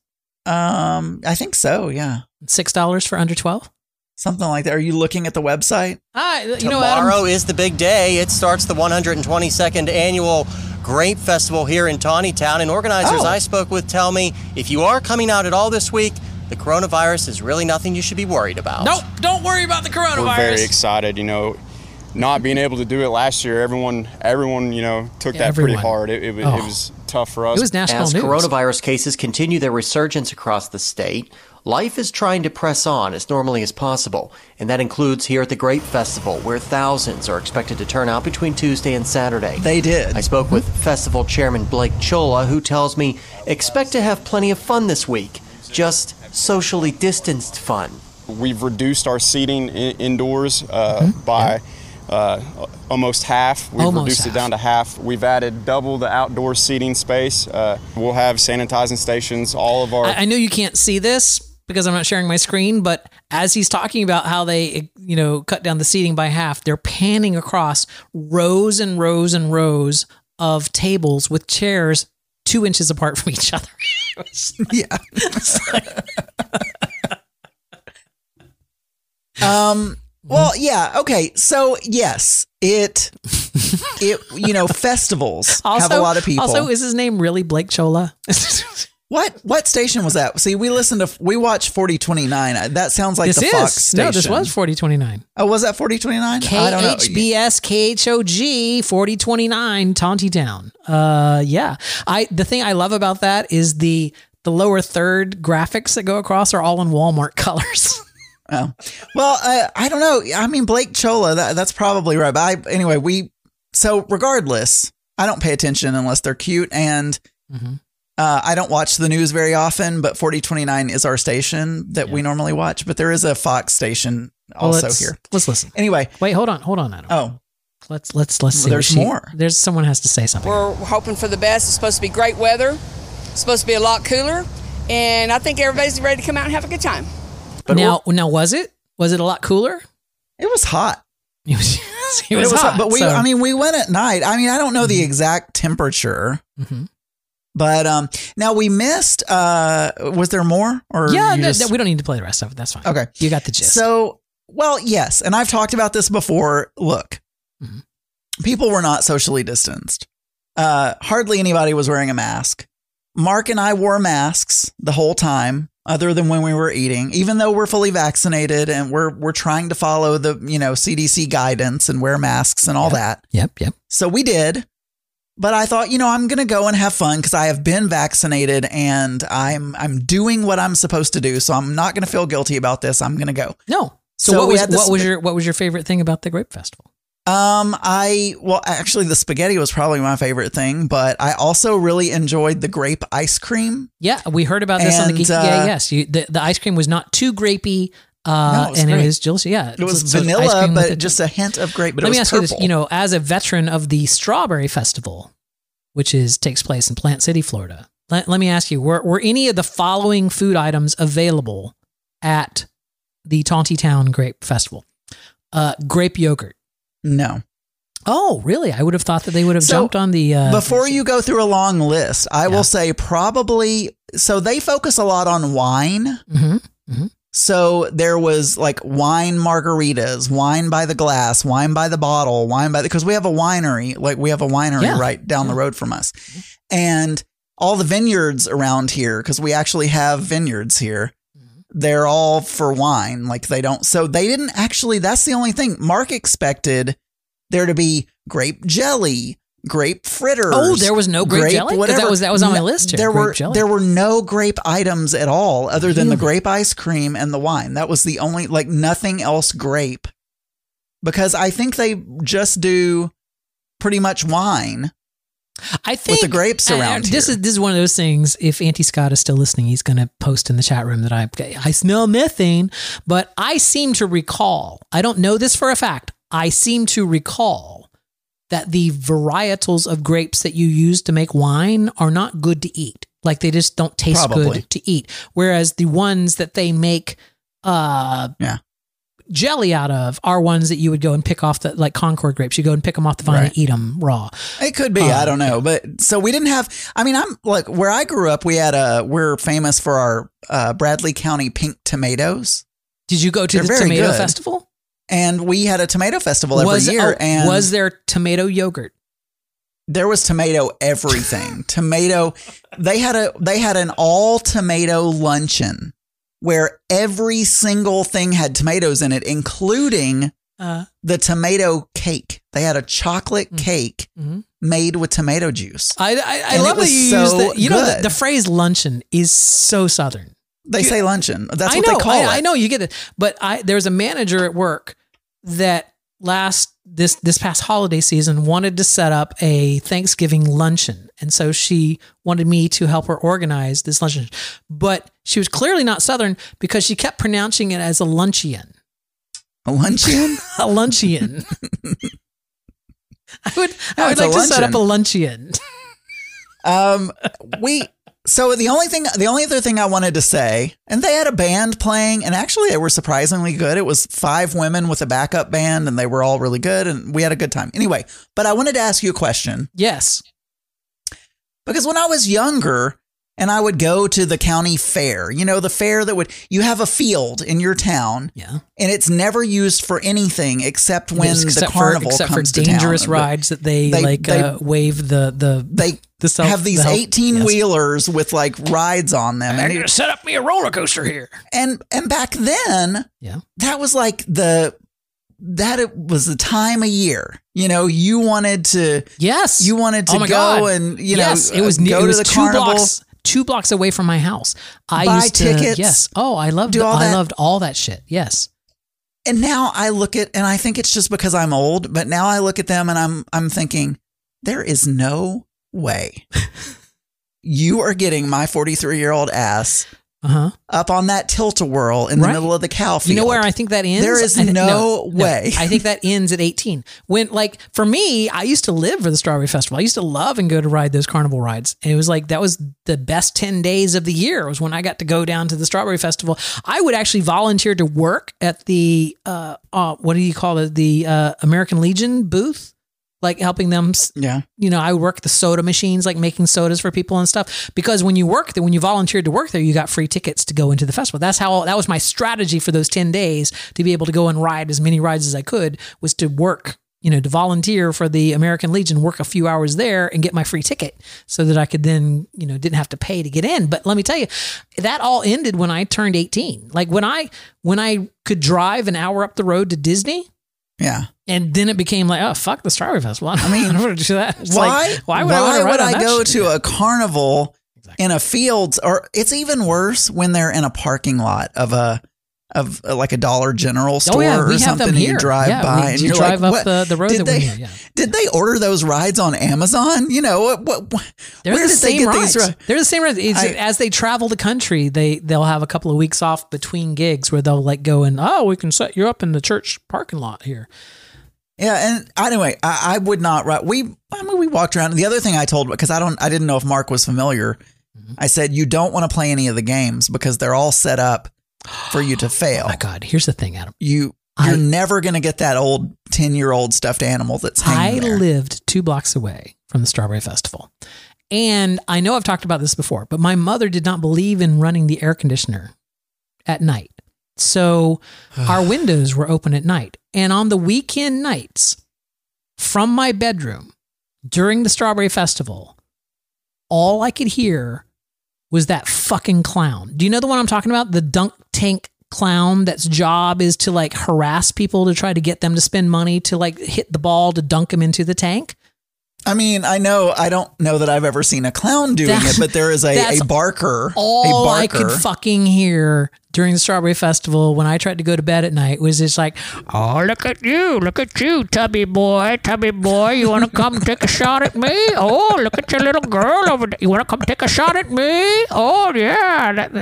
Um, I think so. Yeah, Six dollars for under twelve. something like that. Are you looking at the website? Ah, you know, Tomorrow Adam, is the big day. It starts the 122nd annual Grape Festival here in Tontitown. And organizers Oh. I spoke with tell me if you are coming out at all this week, the coronavirus is really nothing you should be worried about. nope. Don't worry about the coronavirus. We're very excited. You know, not being able to do it last year, everyone, everyone, you know, took Yeah, that pretty hard. It, it, was- Oh. it was tough for us. It was national As news. coronavirus cases continue their resurgence across the state, life is trying to press on as normally as possible. And that includes here at the Grape Festival, where thousands are expected to turn out between Tuesday and Saturday. They did. I spoke with festival chairman Blake Chola, who tells me expect to have plenty of fun this week, just socially distanced fun. We've reduced our seating in, indoors uh, by uh, almost half. We've Almost reduced half. it down to half. We've added double the outdoor seating space. Uh, we'll have sanitizing stations. All of our I, I know you can't see this because I'm not sharing my screen, but as he's talking about how they, you know, cut down the seating by half, they're panning across rows and rows and rows of tables with chairs two inches apart from each other. yeah. um. Well, yeah. Okay. So yes, it it you know festivals have a lot of people. Also, is his name really Blake Chola? what what station was that? See, we listened to we watched forty twenty nine. That sounds like this the is Fox station. no, this was 4029. Oh, was that forty twenty nine? I don't know. KHBS KHOG 4029 Town. Uh yeah. I the thing I love about that is the the lower third graphics that go across are all in Walmart colors. Oh. Well, uh, I don't know. I mean, Blake Chola, that, that's probably right. But I, anyway, we, so regardless, I don't pay attention unless they're cute. And Mm-hmm. Uh, I don't watch the news very often, but 4029 is our station that we normally watch. But there is a Fox station Well, also let's- here. Let's listen. Anyway, Wait, hold on, hold on, Adam. oh, Let's let's let's see. There's she- more. There's someone has to say something. We're hoping for the best. It's supposed to be great weather. It's supposed to be a lot cooler. And I think everybody's ready to come out and have a good time. But now now was it? Was it a lot cooler? it was hot. It was, it was, hot, But we, so- I mean, we went at night. I mean, I don't know the exact temperature. Mhm. But um, now we missed. Uh, was there more? Or yeah, no, just- no, we don't need to play the rest of it. That's fine. Okay. you got the gist. So, well, yes, and I've talked about this before. Look, Mhm. people were not socially distanced. Uh, hardly anybody was wearing a mask. Mark and I wore masks the whole time, other than when we were eating. Even though we're fully vaccinated and we're we're trying to follow the you know CDC guidance and wear masks and all that. yep, yep. So we did. But I thought, you know, I'm going to go and have fun because I have been vaccinated and I'm I'm doing what I'm supposed to do. So I'm not going to feel guilty about this. I'm going to go. No. So, So what was what was your what was your favorite thing about the Grape Festival? Um, I well, actually, the spaghetti was probably my favorite thing, but I also really enjoyed the grape ice cream. Yeah, we heard about this on the And, Geeky uh, Yes, you, the the ice cream was not too grapey, uh, No, it and great. it was delicious. Yeah, It was so- vanilla, but just a hint of grape. But Let me ask purple. you this: you know, as a veteran of the Strawberry Festival, which is takes place in Plant City, Florida, let, let me ask you: were were any of the following food items available at the Tontitown Grape Festival? Uh, grape yogurt. no. Oh, really? I would have thought that they would have So, jumped on the. Uh, Before you go through a long list, I Yeah. will say probably. So they focus a lot on wine. Mhm mhm. So there was like wine margaritas, wine by the glass, wine by the bottle, wine by the because we have a winery, like we have a winery Yeah. right down the road from us, and all the vineyards around here because we actually have vineyards here. Mm-hmm. They're all for wine, like they don't. So they didn't actually. That's the only thing. Mark expected there to be grape jelly, grape fritters. Oh, there was no grape jelly? 'Cause that was- that was on my list here, There grape were jelly. there were no grape items at all, other than the grape ice cream and the wine. That was the only like nothing else grape, because I think they just do pretty much wine. I think with the grapes around and This here. is this is one of those things. If Auntie Scott is still listening, he's going to post in the chat room that I I smell methane. But I seem to recall. I don't know this for a fact. I seem to recall that the varietals of grapes that you use to make wine are not good to eat. Like they just don't taste Probably. good to eat. Whereas the ones that they make, uh, Yeah. jelly out of are ones that you would go and pick off the like Concord grapes. You go and pick them off the vine Right. and eat them raw. It could be. I don't know. But so we didn't have. I mean, I'm like where I grew up. We had a. We're famous for our uh, Bradley County pink tomatoes, Did you go to They're the tomato good. festival? And we had a tomato festival every was year. oh, and was there tomato yogurt? there was tomato everything. tomato. They had a. They had an all tomato luncheon where every single thing had tomatoes in it, including Uh, the tomato cake. They had a chocolate cake mhm. made with tomato juice. I I, I love that you so use the you know the, the phrase luncheon is so southern. They say luncheon. That's I what know, they call I, it. I know you get it, but I there's a manager at work that last this this past holiday season wanted to set up a Thanksgiving luncheon, and so she wanted me to help her organize this luncheon. But she was clearly not Southern because she kept pronouncing it as a luncheon, A luncheon? a luncheon. I would I would like to set up a luncheon. Um, we so the only thing, the only other thing I wanted to say, and they had a band playing, and actually they were surprisingly good. It was five women with a backup band, and they were all really good, and we had a good time. Anyway, but I wanted to ask you a question Yes. because when I was younger. And I would go to the county fair, you know, the fair that would, you have a field in your town Yeah. and it's never used for anything except when Yes, the carnival for, except comes for to town. dangerous rides that they, they- like they- uh, wave the the They the self, have these the 18 yes. wheelers with like rides on them. And, it- set up me a roller coaster here. and and back then Yeah. that was like the that it was the time of year. You know, you wanted to Yes. you wanted to Oh go God. and you yes, know it was uh, near, go it was to the two carnival. blocks two blocks away from my house. I Buy used to tickets, yes. Oh, I loved do all I loved all that shit. Yes. And now I look at and I think it's just because I'm old, but now I look at them and I'm I'm thinking there is no way you are getting my 43 year old ass Uh-huh. up on that tilt a whirl in the middle of the cow field. You know where I think that ends? There is I thi- no way. I think that ends at 18. When like for me, I used to live for the Strawberry Festival. I used to love and go to ride those carnival rides. And it was like that was the best 10 days of the year was when I got to go down to the Strawberry Festival. I would actually volunteer to work at the uh, uh what do you call it? The uh, American Legion booth. Like helping them Yeah. you know, I would work the soda machines, like making sodas for people and stuff. Because when you work there, when you volunteered to work there, you got free tickets to go into the festival. That's how that was my strategy for those ten days to be able to go and ride as many rides as I could was to work. You know, to volunteer for the American Legion, work a few hours there and get my free ticket so that I could then, you know, didn't have to pay to get in. But let me tell you, that all ended when I turned 18. Like when I when I could drive an hour up the road to Disney, Yeah. and then it became like, oh fuck the Strawberry Festival. I, mean, I don't want to do that. It's why? like, why would I, would I go to a carnival in a field, or it's even worse when they're in a parking lot of a of uh, like a Dollar General store Oh yeah, or something. and you drive yeah, by we, and you you're drive like, up what? the, the road did that they, we yeah. Did they order those rides on Amazon? You know what? what, what They're where the did same they get rides. these? ri- They're the same rides. I- as they travel the country, they they'll have a couple of weeks off between gigs where they'll like go and oh, we can set you up in the church parking lot here. Yeah, and anyway, I, I would not ride. We, I mean, we walked around. The other thing I told because I don't, I didn't know if Mark was familiar. Mm-hmm. I said you don't want to play any of the games because they're all set up for you to fail. Oh my god! Here's the thing, Adam. You you're never going to get that old 10 year old stuffed animal that's I there. lived two blocks away from the Strawberry Festival. And I know I've talked about this before, but my mother did not believe in running the air conditioner at night. So our windows were open at night. And on the weekend nights, from my bedroom during the Strawberry Festival, all I could hear was that fucking clown. Do you know the one I'm talking about? The dunk tank clown that's job is to like harass people to try to get them to spend money to like hit the ball to dunk them into the tank. I mean, I know, I don't know that I've ever seen a clown doing it, but there is a, a barker. All a I barker. could fucking hear during the Strawberry Festival when I tried to go to bed at night was just like, "Oh, look at you, look at you, tubby boy, tubby boy. You want to come take a shot at me? Oh, look at your little girl over there. You want to come take a shot at me? Oh yeah." That-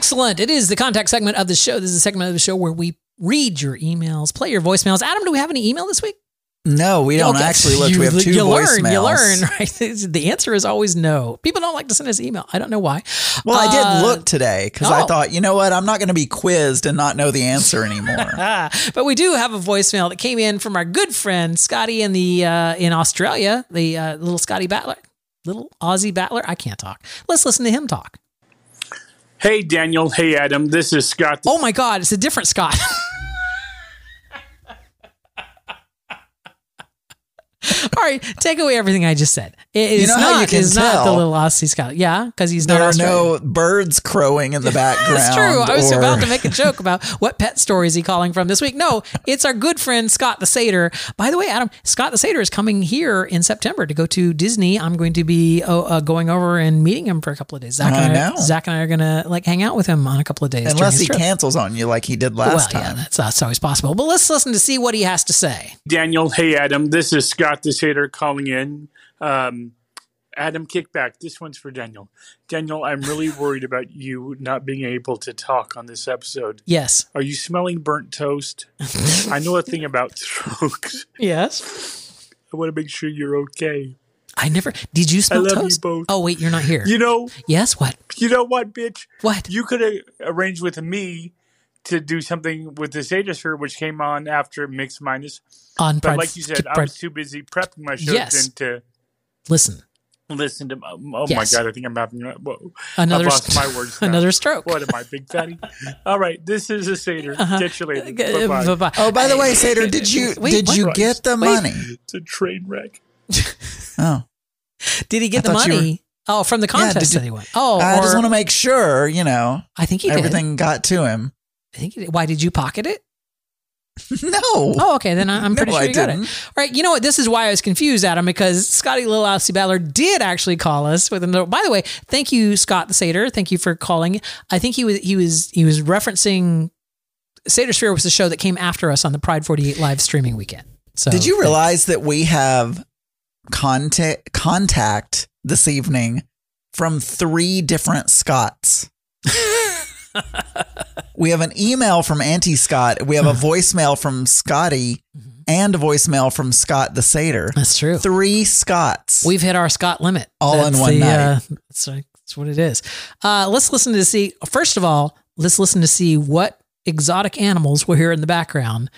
Excellent. It is the contact segment of the show. This is a segment of the show where we read your emails, play your voicemails. Adam, do we have any email this week? No, we don't Okay. actually look. We have two you voicemails. learn, you learn, right? The answer is always no. People don't like to send us email. I don't know why. Well, I Uh, did look today because I oh. thought, you know what, I'm not going to be quizzed and not know the answer anymore. But we do have a voicemail that came in from our good friend Scotty in the uh, in Australia, the uh, little Scotty Battler, little Aussie Battler. I can't talk. Let's listen to him talk. Hey, Daniel. Hey, Adam. This is Scott. Oh my God, it's a different Scott. All right, take away everything I just said. It is You know how not. you can it's not the little Aussie Scott. Yeah, because he's not. there not are Australian. no birds crowing in the background. That's true. I was or- about to make a joke about what pet story is he calling from this week. No, it's our good friend Scott the Satyr. By the way, Adam, Scott the Satyr is coming here in September to go to Disney. I'm going to be uh, uh, going over and meeting him for a couple of days. Zach I and I, know. Zach and I are going to like hang out with him on a couple of days. Unless he trip. cancels on you like he did last well, time. Yeah, that's, that's always possible. But let's listen to see what he has to say. Daniel. Hey, Adam. This is Scott the Satyr calling in. Um, Adam, kickback. This one's for Daniel. Daniel, I'm really worried about you not being able to talk on this episode. Yes. Are you smelling burnt toast? I know a thing about strokes. Yes. I want to make sure you're okay. I never. Did you smell love you toast? both. Oh wait, you're not here. You know, yes. What? you know what, bitch? What? You could arrange with me to do something with the Zeta shirt, which came on after Mix Minus. On But Pride- like you said, I was too busy prepping my shows Yes. to Listen. listen to. Um, oh Yes. my god, I think I'm having. Whoa, Another I've lost st- my words. now. another stroke. What am I, big fatty? All right, this is a Seder. Catch you later. Bye-bye. bye-bye. Oh, by the way, Sater, did you Wait, did what? you get the Wait. money? It's a train wreck. Oh, Did he get I the thought you money? oh, from the Yeah, did contest you- that he won. Oh, I just want to make sure you know I think he did. everything got to him. I think did. Why did you pocket it? No. Oh, okay. Then I'm pretty No, sure you got it. All right. You know what? This is why I was confused, Adam, because Scotty Little Aussie Battler did actually call us with a note. By the way, thank you, Scott the Satyr. Thank you for calling. I think he was he was he was referencing Satyr Sphere was the show that came after us on the Pride 48 live streaming weekend. So Did you realize that we have contact contact this evening from three different Scots? we have an email from Auntie Scott. We have a voicemail from Scotty and a voicemail from Scott the Satyr. That's true. Three Scots. We've hit our Scott limit. All in one the, night. Uh, that's, that's what it is. Uh, let's listen to see. First of all, let's listen to see what exotic animals were here in the background.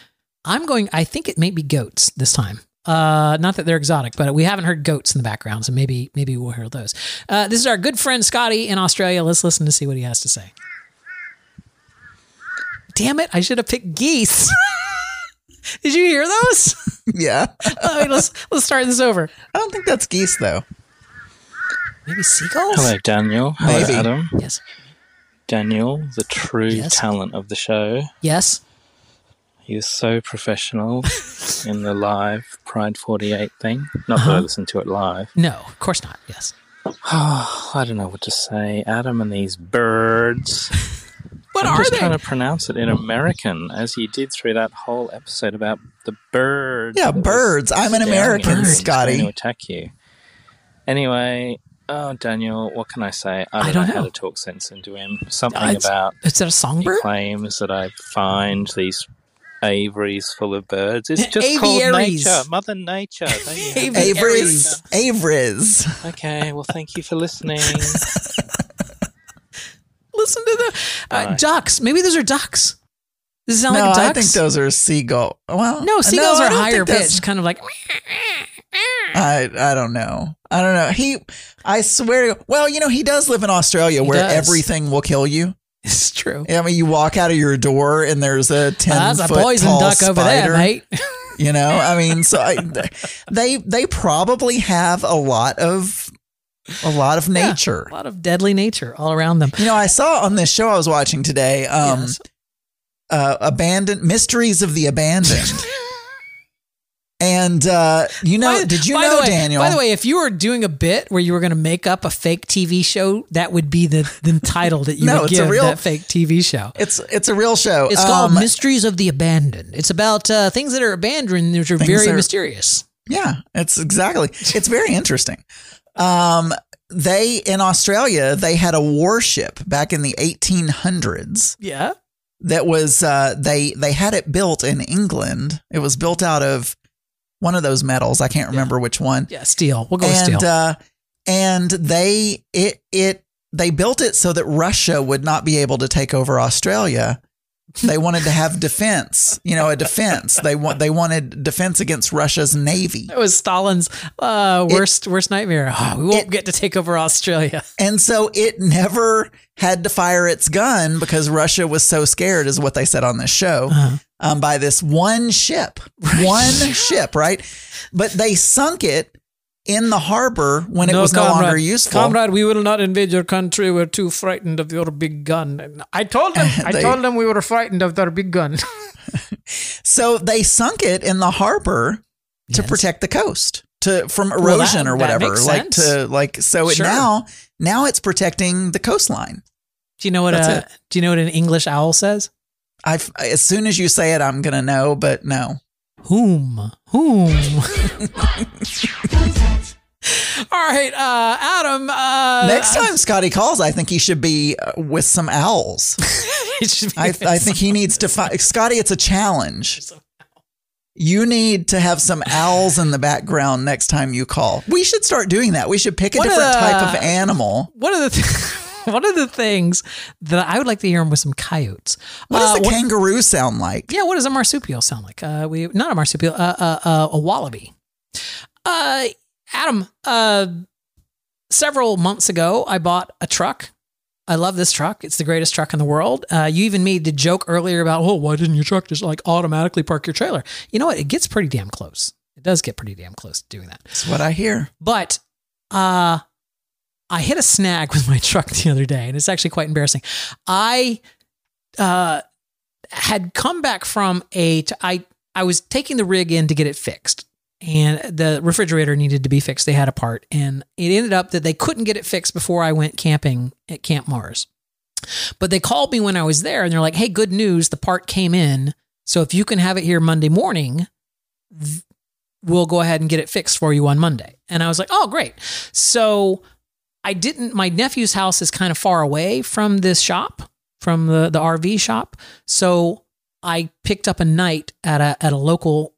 I'm going. I think it may be goats this time. Uh, not that they're exotic, but we haven't heard goats in the background, so maybe maybe we'll hear those. Uh, this is our good friend Scotty in Australia. Let's listen to see what he has to say. Damn it! I should have picked geese. Did you hear those? yeah. All right, let's let's start this over. I don't think that's geese though. Maybe seagulls. Hello, Daniel. Hello, Maybe. Adam. Yes. Daniel, the true Yes. talent of the show. Yes. He was so professional in the live Pride 48 thing. Not that I Uh-huh. listened to it live. No, of course not. Yes. I don't know what to say. Adam and these birds. What I'm are just they? trying to pronounce it in American, as he did through that whole episode about the birds. Yeah, birds. I'm an American, here, Scotty. Trying to attack you. Anyway, oh Daniel, what can I say? I don't, I don't know, how to talk sense into him. Something Uh, it's- about Is that a songbird? claims that I find these aviaries full of birds. It's just called Aviaries. nature, Mother Nature. Don't you have Avi- Avery's. Avery's. Okay, well, thank you for listening. Listen to the uh, Right. ducks. Maybe those are ducks. Does it sound no, like ducks? I think those are seagull. Well, no, seagulls I are higher pitched, kind of like. I I don't know. I don't know. He, I swear. Well, you know, he does live in Australia, He where does. everything will kill you. It's true. I mean, you walk out of your door and there's a ten That's a foot poison tall duck spider. over there, mate. You know, I mean, so I, they they probably have a lot of a lot of nature. A lot of deadly nature all around them. You know, I saw on this show I was watching today, um, Yes. uh, abandoned mysteries of the abandoned. and uh, you know, By- did you know, way, Daniel? By the way, if you were doing a bit where you were going to make up a fake TV show, that would be the, the title that you No, would it's a give real- that fake TV show. it's it's a real show. It's called Um, Mysteries of the Abandoned. It's about uh, things that are abandoned, which are very are- mysterious. Yeah, it's exactly. It's very interesting. Um, they in Australia they had a warship back in the 1800s Yeah. that was uh, they they had it built in England. It was built out of one of those metals. I can't remember which one. Yeah, steel. We'll go with steel. uh, and they it it they built it so that Russia would not be able to take over Australia. They wanted to have defense, you know, a defense. They want they wanted defense against Russia's navy. It was Stalin's uh, worst worst nightmare. Oh, we won't it- get to take over Australia. And so it never had to fire its gun because Russia was so scared, is what they said on this show, Uh-huh. um, by this one ship. One ship, right? But they sunk it in the harbor when it was no longer useful. Comrade, we will not invade your country. We're too frightened of your big gun. And I told them. I told them we were frightened of their big gun. So they sunk it in the harbor to Yes. protect the coast to from Well, erosion that- or that whatever. makes Like sense. to like so it now now it's protecting the coastline. do you know what? That's Uh, do you know what an English owl says? I as soon as you say it, I'm gonna know, but no. Whom? Whom? All right, uh, Adam. Uh, Next time Scotty calls, I think he should be uh, with some owls. it should be I, I think he needs to find Scotty. It's a challenge. You need to have some owls in the background next time you call. We should start doing that. We should pick a What, different type uh, of animal. one of the th- one of the things that I would like to hear him with some coyotes. What does Uh, a kangaroo sound like? Yeah, what does a marsupial sound like? Uh, we not a marsupial, uh, uh, uh, a wallaby. Adam, uh, several months ago, I bought a truck. I love this truck. It's the greatest truck in the world. Uh, you even made the joke earlier about, oh, why didn't your truck just like automatically park your trailer? You know what? It gets pretty damn close. It does get pretty damn close to doing that. That's what I hear. But uh, I hit a snag with my truck the other day, and it's actually quite embarrassing. I uh, had come back from a t- I I was taking the rig in to get it fixed. And the refrigerator needed to be fixed. They had a part, and it ended up that they couldn't get it fixed before I went camping at Camp Mars. But they called me when I was there, and they're like, "Hey, good news! The part came in. So if you can have it here Monday morning, we'll go ahead and get it fixed for you on Monday." And I was like, "Oh, great!" So I didn't. My nephew's house is kind of far away from this shop, from the the RV shop. So I picked up a night at a at a local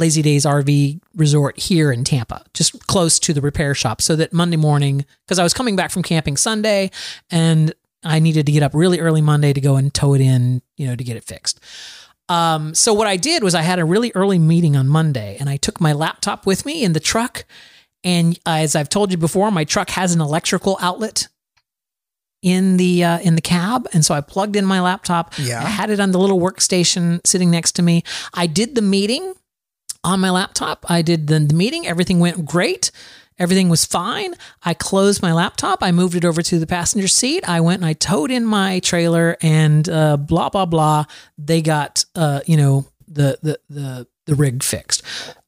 Lazy Days RV resort here in Tampa, just close to the repair shop, so that Monday morning, because I was coming back from camping Sunday, and I needed to get up really early Monday to go and tow it in, you know, to get it fixed. Um, so what I did was I had a really early meeting on Monday, and I took my laptop with me in the truck. And as I've told you before, my truck has an electrical outlet in the uh, in the cab, and so I plugged in my laptop. Yeah. I had it on the little workstation sitting next to me. I did the meeting on my laptop. I did the, the meeting. Everything went great. Everything was fine. I closed my laptop. I moved it over to the passenger seat. I went and I towed in my trailer and uh, blah blah blah. They got uh, you know the the the the rig fixed.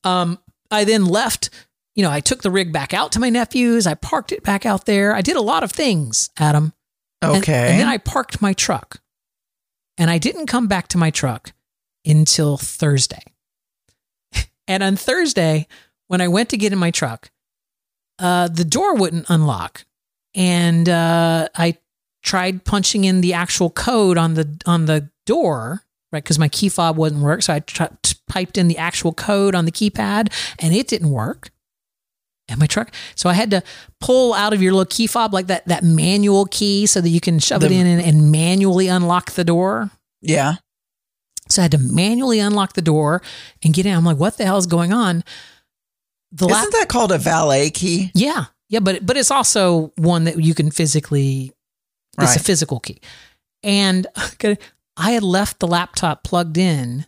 Um, I then left. You know, I took the rig back out to my nephews. I parked it back out there. I did a lot of things, Adam. And- Okay. and then I parked my truck, and I didn't come back to my truck until Thursday. And on Thursday, when I went to get in my truck, uh, the door wouldn't unlock, and uh, I tried punching in the actual code on the on the door, right? Because my key fob wouldn't work, so I t- typed in the actual code on the keypad, and it didn't work. And my truck, so I had to pull out of your little key fob like that that manual key, so that you can shove it in and, and manually unlock the door. yeah. So I had to manually unlock the door and get in. I'm like, what the hell is going on? The Isn't that called a valet key? yeah, yeah, but but it's also one that you can physically. It's a physical key, and I had left the laptop plugged in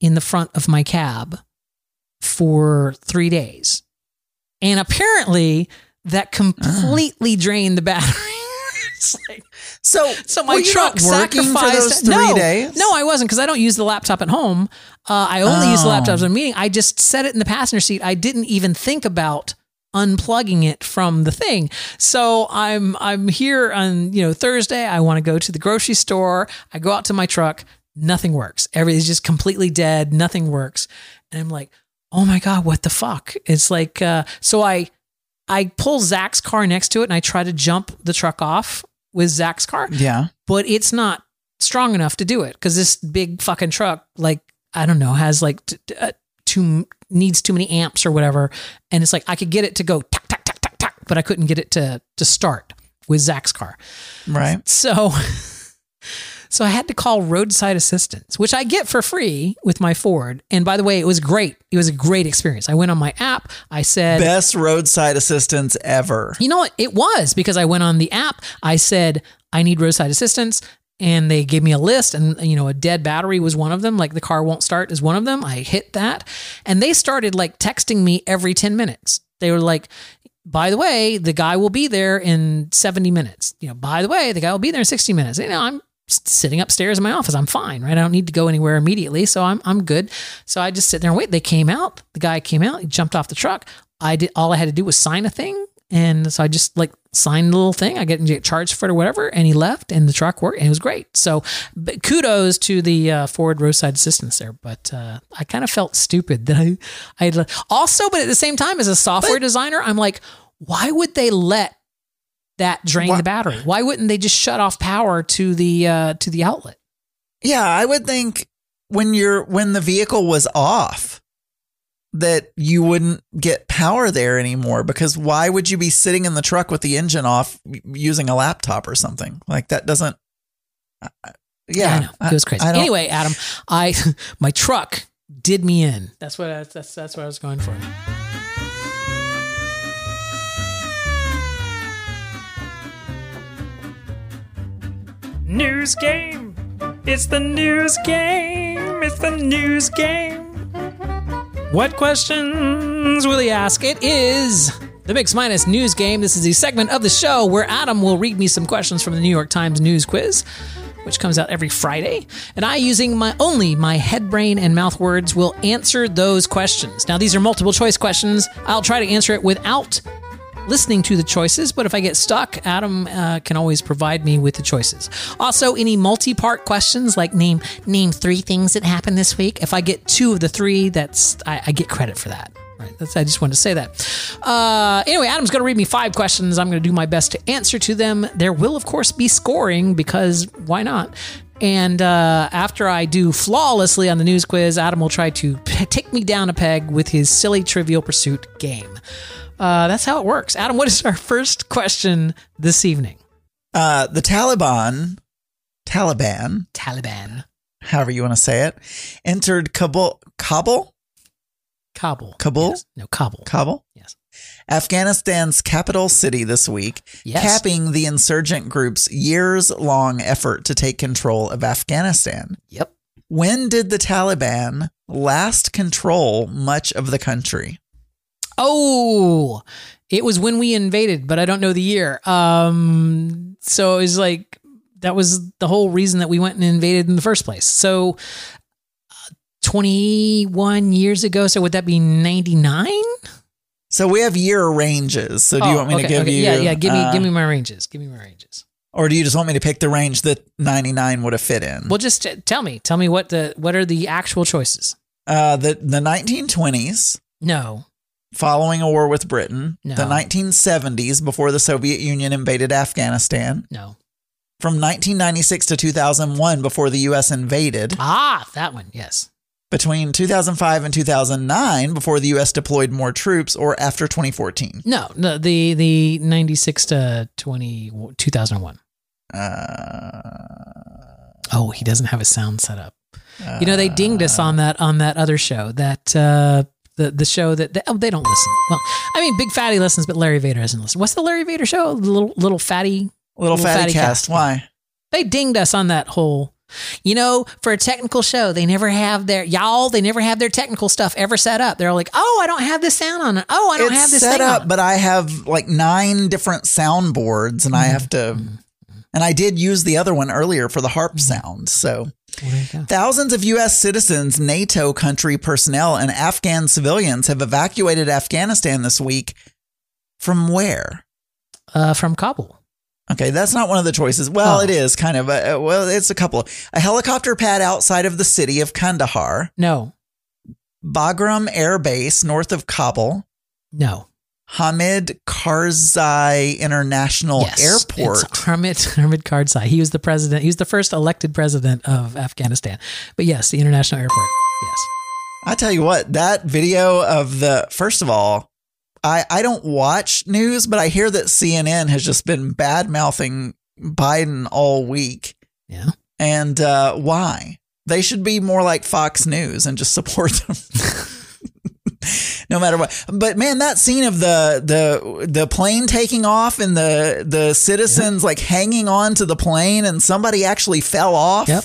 in the front of my cab for three days, and apparently that ah. completely drained the battery. it's like, So, so my truck sacrificed no, days? No, I wasn't because I don't use the laptop at home. Uh, I only use the Oh. laptop at a meeting. I just set it in the passenger seat. I didn't even think about unplugging it from the thing. So I'm I'm here on you know Thursday. I want to go to the grocery store. I go out to my truck. Nothing works. Everything's just completely dead. Nothing works. And I'm like, oh my god, what the fuck? It's like uh, so I I pull Zach's car next to it and I try to jump the truck off with Zach's car, Yeah. but it's not strong enough to do it because this big fucking truck, like I don't know, has like t- t- uh, too needs too many amps or whatever, and it's like I could get it to go tack tack tack tack tack, but I couldn't get it to to start with Zach's car. Right. So, so I had to call roadside assistance, which I get for free with my Ford. And by the way, it was great. It was a great experience. I went on my app. I said, Best roadside assistance ever. you know what? It was because I went on the app. I said, I need roadside assistance. And they gave me a list, and you know, a dead battery was one of them. Like the car won't start is one of them. I hit that, and they started like texting me every 10 minutes. They were like, by the way, the guy will be there in 70 minutes. You know, by the way, the guy will be there in 60 minutes. You know, I'm sitting upstairs in my office. I'm fine, right? I don't need to go anywhere immediately. So I'm, I'm good. So I just sit there and wait. They came out. The guy came out. He jumped off the truck. I did, all I had to do was sign a thing. And so I just like signed the little thing. I get, get charged for it or whatever. And he left and the truck worked and it was great. So but kudos to the uh, Ford roadside assistance there. But uh, I kind of felt stupid that I, I had also, but at the same time, as a software designer, I'm like, why would they let that drain Why- the battery? Why wouldn't they just shut off power to the uh, to the outlet? Yeah, I would think when you're when the vehicle was off that you wouldn't get power there anymore because why would you be sitting in the truck with the engine off using a laptop or something? Like that doesn't I- I- yeah, I know it was crazy. I don't- Anyway, Adam, I my truck did me in. That's what I, that's that's what I was going for. News game. It's the news game. It's the news game. What questions will he ask? It is the Mix Minus News Game. This is the segment of the show where Adam will read me some questions from the New York Times News Quiz, which comes out every Friday. And I, using my only my head, brain, and mouth words, will answer those questions. Now, these are multiple choice questions. I'll try to answer it without listening to the choices, but if I get stuck, Adam uh, can always provide me with the choices. Also, any multi-part questions like name name three things that happened this week. If I get two of the three, that's I, I get credit for that. Right. That's I just wanted to say that. Uh, anyway, Adam's going to read me five questions. I'm going to do my best to answer to them. There will, of course, be scoring because why not? And uh, after I do flawlessly on the news quiz, Adam will try to p- take me down a peg with his silly Trivial Pursuit game. Uh, that's how it works. Adam, what is our first question this evening? Uh, the Taliban, Taliban, Taliban, however you want to say it, entered Kabul, Kabul, Kabul, Kabul, Yes. No, Kabul. Kabul, Yes. Afghanistan's capital city this week, Yes. capping the insurgent group's years-long effort to take control of Afghanistan. Yep. When did the Taliban last control much of the country? Oh, it was when we invaded, but I don't know the year. Um, so it was like that was the whole reason that we went and invaded in the first place. So, uh, twenty-one years ago. So would that be ninety-nine? So we have year ranges. So do you want me to give you? Oh, Yeah, yeah. Give me, uh, give me my ranges. Give me my ranges. Or do you just want me to pick the range that 99 would have fit in? Well, just t- tell me. Tell me what the what are the actual choices? Uh, the the 1920s, No. Following a war with Britain. No. The 1970s, before the Soviet Union invaded Afghanistan. No. From 1996 to 2001, before the U.S. invaded. Ah, that one. Yes. Between 2005 and 2009, before the U.S. deployed more troops, or after 2014. No. No. The the ninety six to 20, 2001. Uh, Oh, he doesn't have a sound set up. you know, they dinged us on that on that other show that uh, the the show that they, oh, they don't listen. Well, I mean, Big Fatty listens, but Larry Vader doesn't listen. What's the Larry Vader show? The little little fatty little, fatty, cast. Why? They dinged us on that whole. You know, for a technical show, they never have their y'all. They never have their technical stuff ever set up. They're like, oh, I don't have this sound on it. Oh, I don't it's have this set up, but I have like nine different soundboards, and I mm-hmm. have to. Mm-hmm. And I did use the other one earlier for the harp mm-hmm. sound. So, thousands of U.S. citizens, NATO country personnel, and Afghan civilians have evacuated Afghanistan this week. From where? Uh, from Kabul. Okay, that's not one of the choices. Well, Oh. it is kind of. A, well, it's a couple. A helicopter pad outside of the city of Kandahar, No, Bagram Air Base north of Kabul, no, Hamid Karzai International Yes, Airport. It's Hamid, Hamid Karzai. He was the president. He was the first elected president of Afghanistan. But yes, the international airport. Yes. I tell you what, that video of the first of all, I I don't watch news, but I hear that CNN has just been bad mouthing Biden all week. Yeah. And uh, why? They should be more like Fox News and just support them. no matter what. But man, that scene of the the the plane taking off and the the citizens like hanging on to the plane and somebody actually fell off. Yep.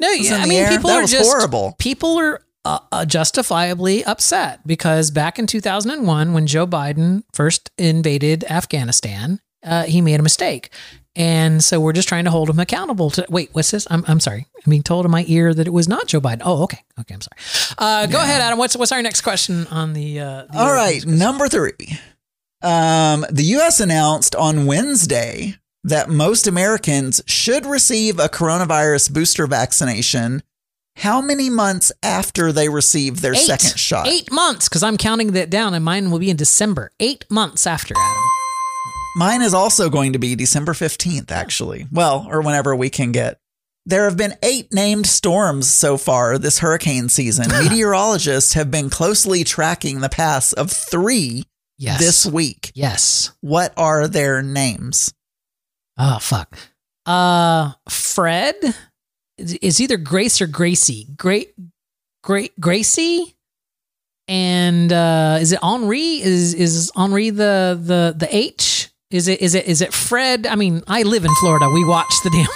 No, was yeah, I mean, air. people That are was just horrible. People are uh, uh, justifiably upset because back in 2001, when Joe Biden first invaded Afghanistan, uh, he made a mistake, and so we're just trying to hold him accountable. To wait, what's this? I'm I'm sorry. I'm being told in my ear that it was not Joe Biden. Oh, okay, okay. I'm sorry. Uh, go ahead, Adam. What's what's our next question on the? Uh, the All right, number three. Um, the U.S. announced on Wednesday that most Americans should receive a coronavirus booster vaccination. How many months after they receive their Eight. second shot? Eight months, because I'm counting that down, and mine will be in December. Eight months after Adam. Mine is also going to be December 15th, actually. Well, or whenever we can get. There have been eight named storms so far this hurricane season. Meteorologists have been closely tracking the paths of three Yes. this week. Yes. What are their names? Oh fuck. Uh, Fred is either Grace or Gracie. Great, great Gracie, and uh, is it Henri? Is is Henri the the the H? Is it is it is it Fred? I mean, I live in Florida. We watch the damn.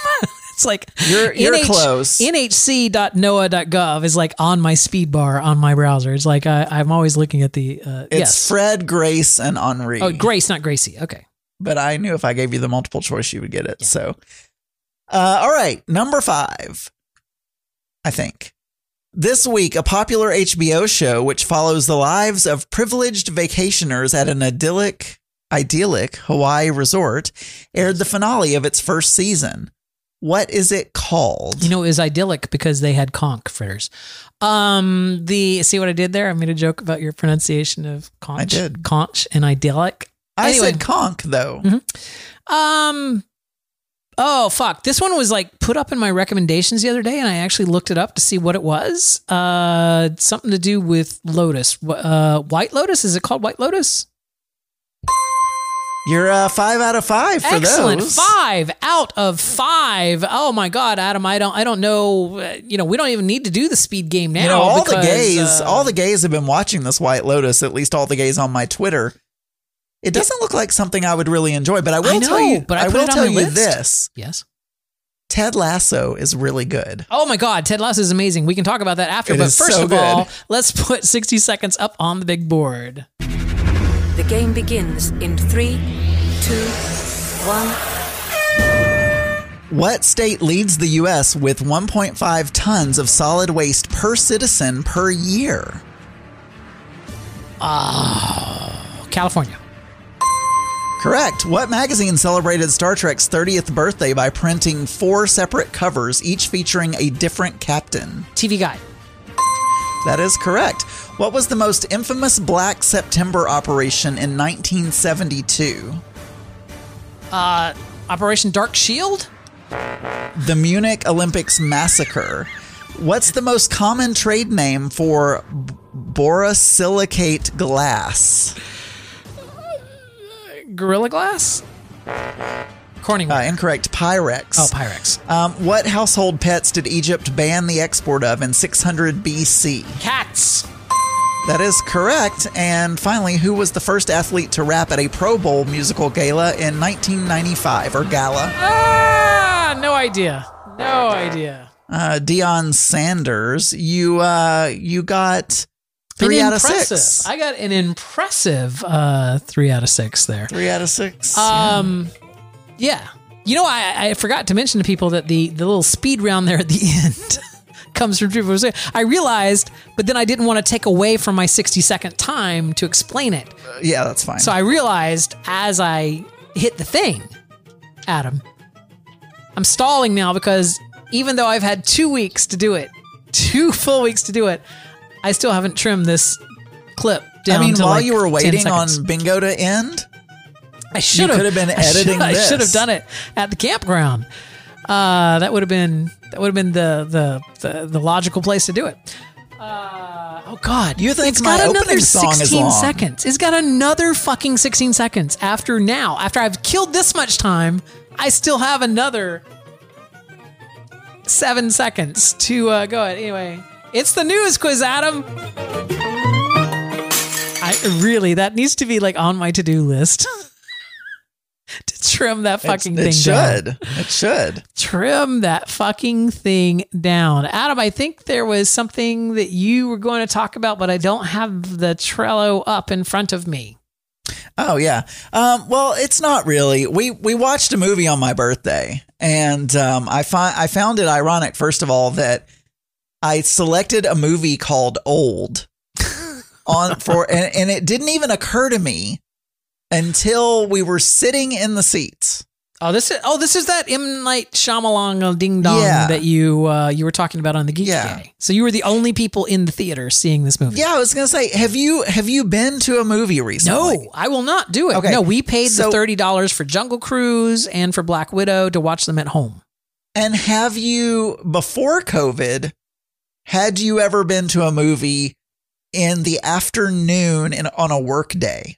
it's like You're- you're close. NHC.noaa.gov is like on my speed bar on my browser. It's like I, I'm always looking at the. Uh, It's yes. Fred, Grace, and Henri. Oh, Grace, not Gracie. Okay. But I knew if I gave you the multiple choice, you would get it. So, uh, all right, number five, I think. This week, a popular HBO show which follows the lives of privileged vacationers at an idyllic, idyllic Hawaii resort aired the finale of its first season. What is it called? You know, it was idyllic because they had conch fritters. Um, the see what I did there? I made a joke about your pronunciation of conch. I did. conch and idyllic. I Anyway. said conch though. Um. Oh fuck! This one was like put up in my recommendations the other day, and I actually looked it up to see what it was. Uh, something to do with lotus. Uh, White Lotus. Is it called White Lotus? You're uh, five out of five for Excellent. those. Five out of five. Oh my god, Adam! I don't. I don't know. uh, You know, we don't even need to do the speed game now. you know, all because, the gays, uh, all the gays have been watching this White Lotus. At least all the gays on my Twitter. It doesn't look like something I would really enjoy, but I will I know, tell you. but I put will tell you list. this: Yes. Ted Lasso is really good. Oh my God, Ted Lasso is amazing. We can talk about that after. It but first so of good. all, let's put 60 seconds up on the big board. The game begins in three, two, one. What state leads the U.S. with 1.5 tons of solid waste per citizen per year? Oh, California. Correct. What magazine celebrated Star Trek's 30th birthday by printing four separate covers, each featuring a different captain? TV Guide. That is correct. What was the most infamous Black September operation in 1972? Uh, Operation Dark Shield. The Munich Olympics massacre. What's the most common trade name for b- borosilicate glass? Gorilla Glass. Corning. Uh, incorrect. Pyrex. Oh, Pyrex. Um, what household pets did Egypt ban the export of in 600 BC? Cats. That is correct. And finally, who was the first athlete to rap at a Pro Bowl musical gala in 1995 or gala? Ah, no idea. No idea. Uh, Deion Sanders. You uh, you got three An out of six. I got an impressive uh, three out of six there. Three out of six. Um, yeah. You know, I, I forgot to mention to people that the, the little speed round there at the end comes from True. I realized, but then I didn't want to take away from my 60 second time to explain it. Uh, yeah, that's fine. So I realized as I hit the thing, Adam, I'm stalling now because even though I've had two weeks to do it, two full weeks to do it, I still haven't trimmed this clip down. I mean, while like you were waiting on bingo to end, I should have been editing I should, have done it at the campground. Uh, that would have been that would have been the, the the the logical place to do it. Uh, oh God! You think it's my got another opening song is 16 long. seconds? It's got another fucking 16 seconds. After now, after I've killed this much time, I still have another seven seconds to uh, go ahead. Anyway, it's the news quiz, Adam. I really that needs to be like on my to do list. to trim that fucking it thing should. down. It should. It should. Trim that fucking thing down. Adam, I think there was something that you were going to talk about, but I don't have the Trello up in front of me. Oh yeah. Um, well, it's not really. We we watched a movie on my birthday, and um, I find I found it ironic. First of all, that I selected a movie called Old on for, and, and it didn't even occur to me until we were sitting in the seats. Oh, this is oh, this is that M Night Shyamalan ding dong Yeah. that you uh, you were talking about on the Geek Yeah. Day. So you were the only people in the theater seeing this movie. Yeah, I was gonna say, have you have you been to a movie recently? No, I will not do it. Okay. No, we paid So- the thirty dollars for Jungle Cruise and for Black Widow to watch them at home. And have you, before COVID, had you ever been to a movie in the afternoon in, on a work day?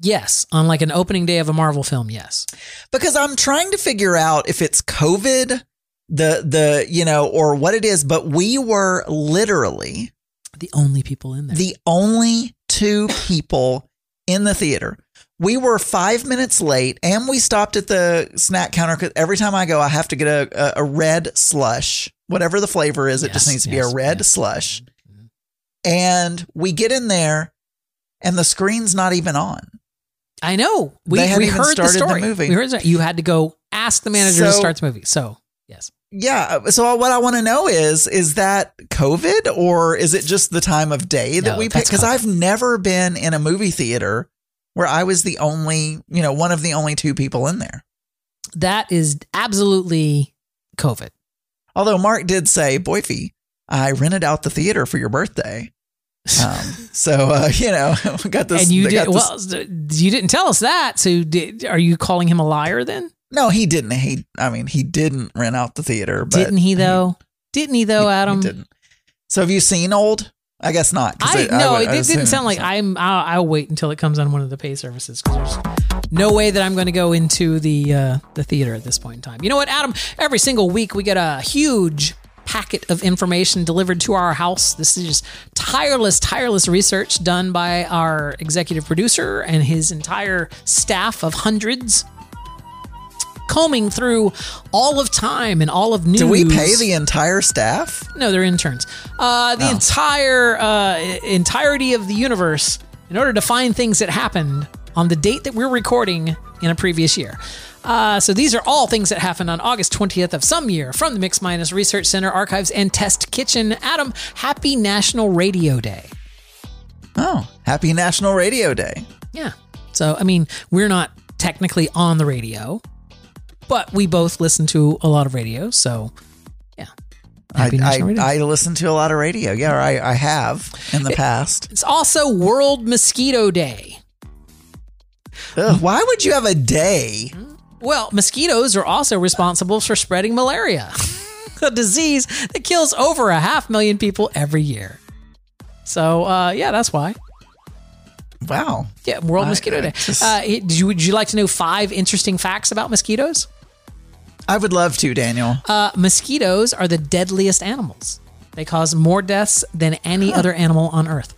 Yes, on like an opening day of a Marvel film. Yes. Because I'm trying to figure out if it's COVID, the the you know, or what it is. But we were literally The only people in there. the only two people in the theater. We were five minutes late, and we stopped at the snack counter. Because every time I go, I have to get a, a, a red slush, whatever the flavor is. It just needs to be a red yes. slush. Mm-hmm. And we get in there, and the screen's not even on. I know. We, we heard the the story. movie. We heard you had to go ask the manager to start the movie. So yes. Yeah. So what I want to know is, is that COVID or is it just the time of day that No, we pick? Because I've never been in a movie theater where I was the only, you know, one of the only two people in there. That is absolutely COVID. Although Mark did say, Boyfie, I rented out the theater for your birthday. Um, so, uh, you know, got this. and you did well. You didn't tell us that. So did, are you calling him a liar then? no, he didn't. He, I mean, he didn't rent out the theater, but didn't he though? didn't he though, he Adam? didn't. So have you seen old? I guess not. I it- no, would- it I didn't sound like so. I'm. I'll, I'll wait until it comes on one of the pay services because there's no way that I'm going to go into the uh, the theater at this point in time. You know what, Adam? Every single week we get a huge packet of information delivered to our house. This is just tireless, tireless research done by our executive producer and his entire staff of hundreds. Combing through all of time and all of news. Do we pay the entire staff? No, they're interns. Uh, the Oh. entire uh, entirety of the universe in order to find things that happened on the date that we're recording in a previous year. Uh, so these are all things that happened on August 20th of some year from the Mix Minus Research Center, Archives, and Test Kitchen. Adam, happy National Radio Day. Oh, happy National Radio Day. Yeah. So, I mean, we're not technically on the radio, but we both listen to a lot of radio. So, yeah. I, Happy I, I listen to a lot of radio. Yeah, I, I have in the past. It's also World Mosquito Day. Ugh, why would you have a day? Well, mosquitoes are also responsible for spreading malaria, a disease that kills over a half million people every year. So, uh, yeah, that's why. Wow. Yeah, World I- Mosquito I Day. just- Uh, did you, would you like to know five interesting facts about mosquitoes? I would love to, Daniel. Uh, mosquitoes are the deadliest animals. They cause more deaths than any other animal on Earth.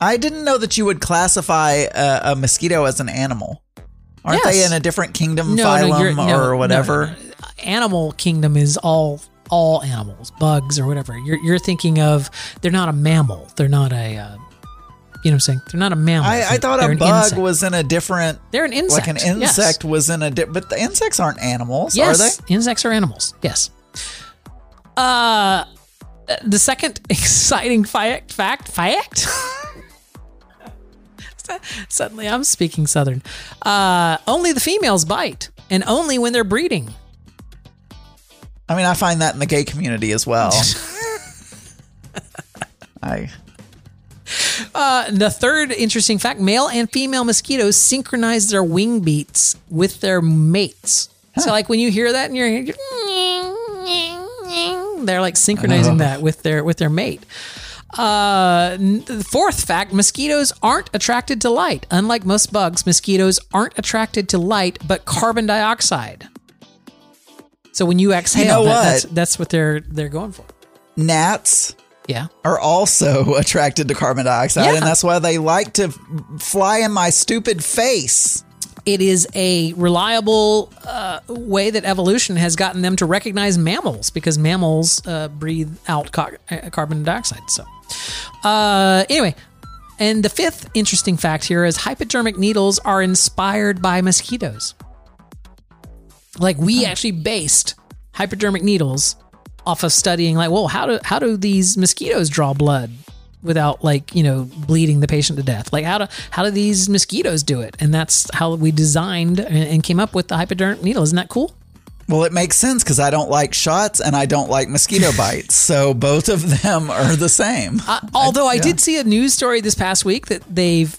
I didn't know that you would classify a, a mosquito as an animal. Aren't they in a different kingdom, No, no, phylum, you're- no, or no, whatever? no, no. Animal kingdom is all all animals, bugs or whatever. You're you're thinking of they're not a mammal. They're not a uh, you know what I'm saying? They're not a mammal. I, I thought a bug insect. was in a different. They're an insect. Like an insect, yes. was in a. Di- but the insects aren't animals, Yes, are they? insects are animals. Yes. Uh, the second exciting fact, fact, fact. Suddenly, I'm speaking Southern. Uh, only the females bite, and only when they're breeding. I mean, I find that in the gay community as well. I Uh, the third interesting fact male and female mosquitoes synchronize their wing beats with their mates. So, like when you hear that in your head, they're like synchronizing Oh. that with their with their mate. Uh, fourth fact: mosquitoes aren't attracted to light. Unlike most bugs, mosquitoes aren't attracted to light, but carbon dioxide. So when you exhale, you know that- that's what? that's what they're they're going for. Gnats Yeah. are also attracted to carbon dioxide, Yeah. and that's why they like to fly in my stupid face. It is a reliable uh, way that evolution has gotten them to recognize mammals because mammals uh, breathe out car- uh, carbon dioxide. So, uh, anyway, and the fifth interesting fact here is hypodermic needles are inspired by mosquitoes. Like we actually based hypodermic needles off of studying, like, well, how do how do these mosquitoes draw blood without like you know bleeding the patient to death? Like how do how do these mosquitoes do it? And that's how we designed and, came up with the hypodermic needle. Isn't that cool? Well, it makes sense because I don't like shots and I don't like mosquito bites. so both of them are the same. Uh, although I, yeah. did see a news story this past week that they've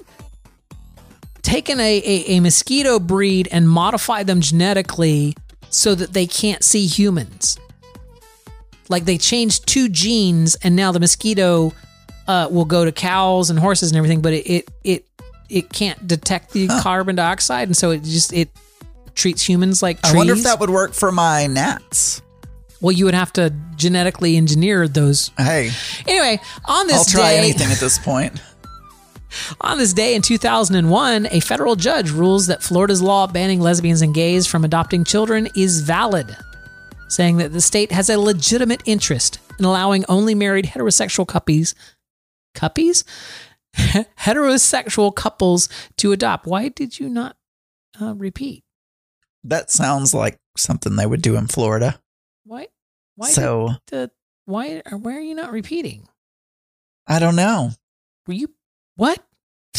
taken a, a, a mosquito breed and modified them genetically so that they can't see humans. Like they changed two genes, and now the mosquito uh, will go to cows and horses and everything, but it it it, it can't detect the carbon dioxide, and so it just it treats humans like trees. I wonder if that would work for my gnats. Well, you would have to genetically engineer those. Hey, Anyway, on this I'll try day, anything at this point. On this day in 2001, a federal judge rules that Florida's law banning lesbians and gays from adopting children is valid, saying that the state has a legitimate interest in allowing only married heterosexual couples, couples, heterosexual couples to adopt. Why did you not uh, repeat? That sounds like something they would do in Florida. Why? Why? So- the why? Or why are you not repeating? I don't know. Were you what?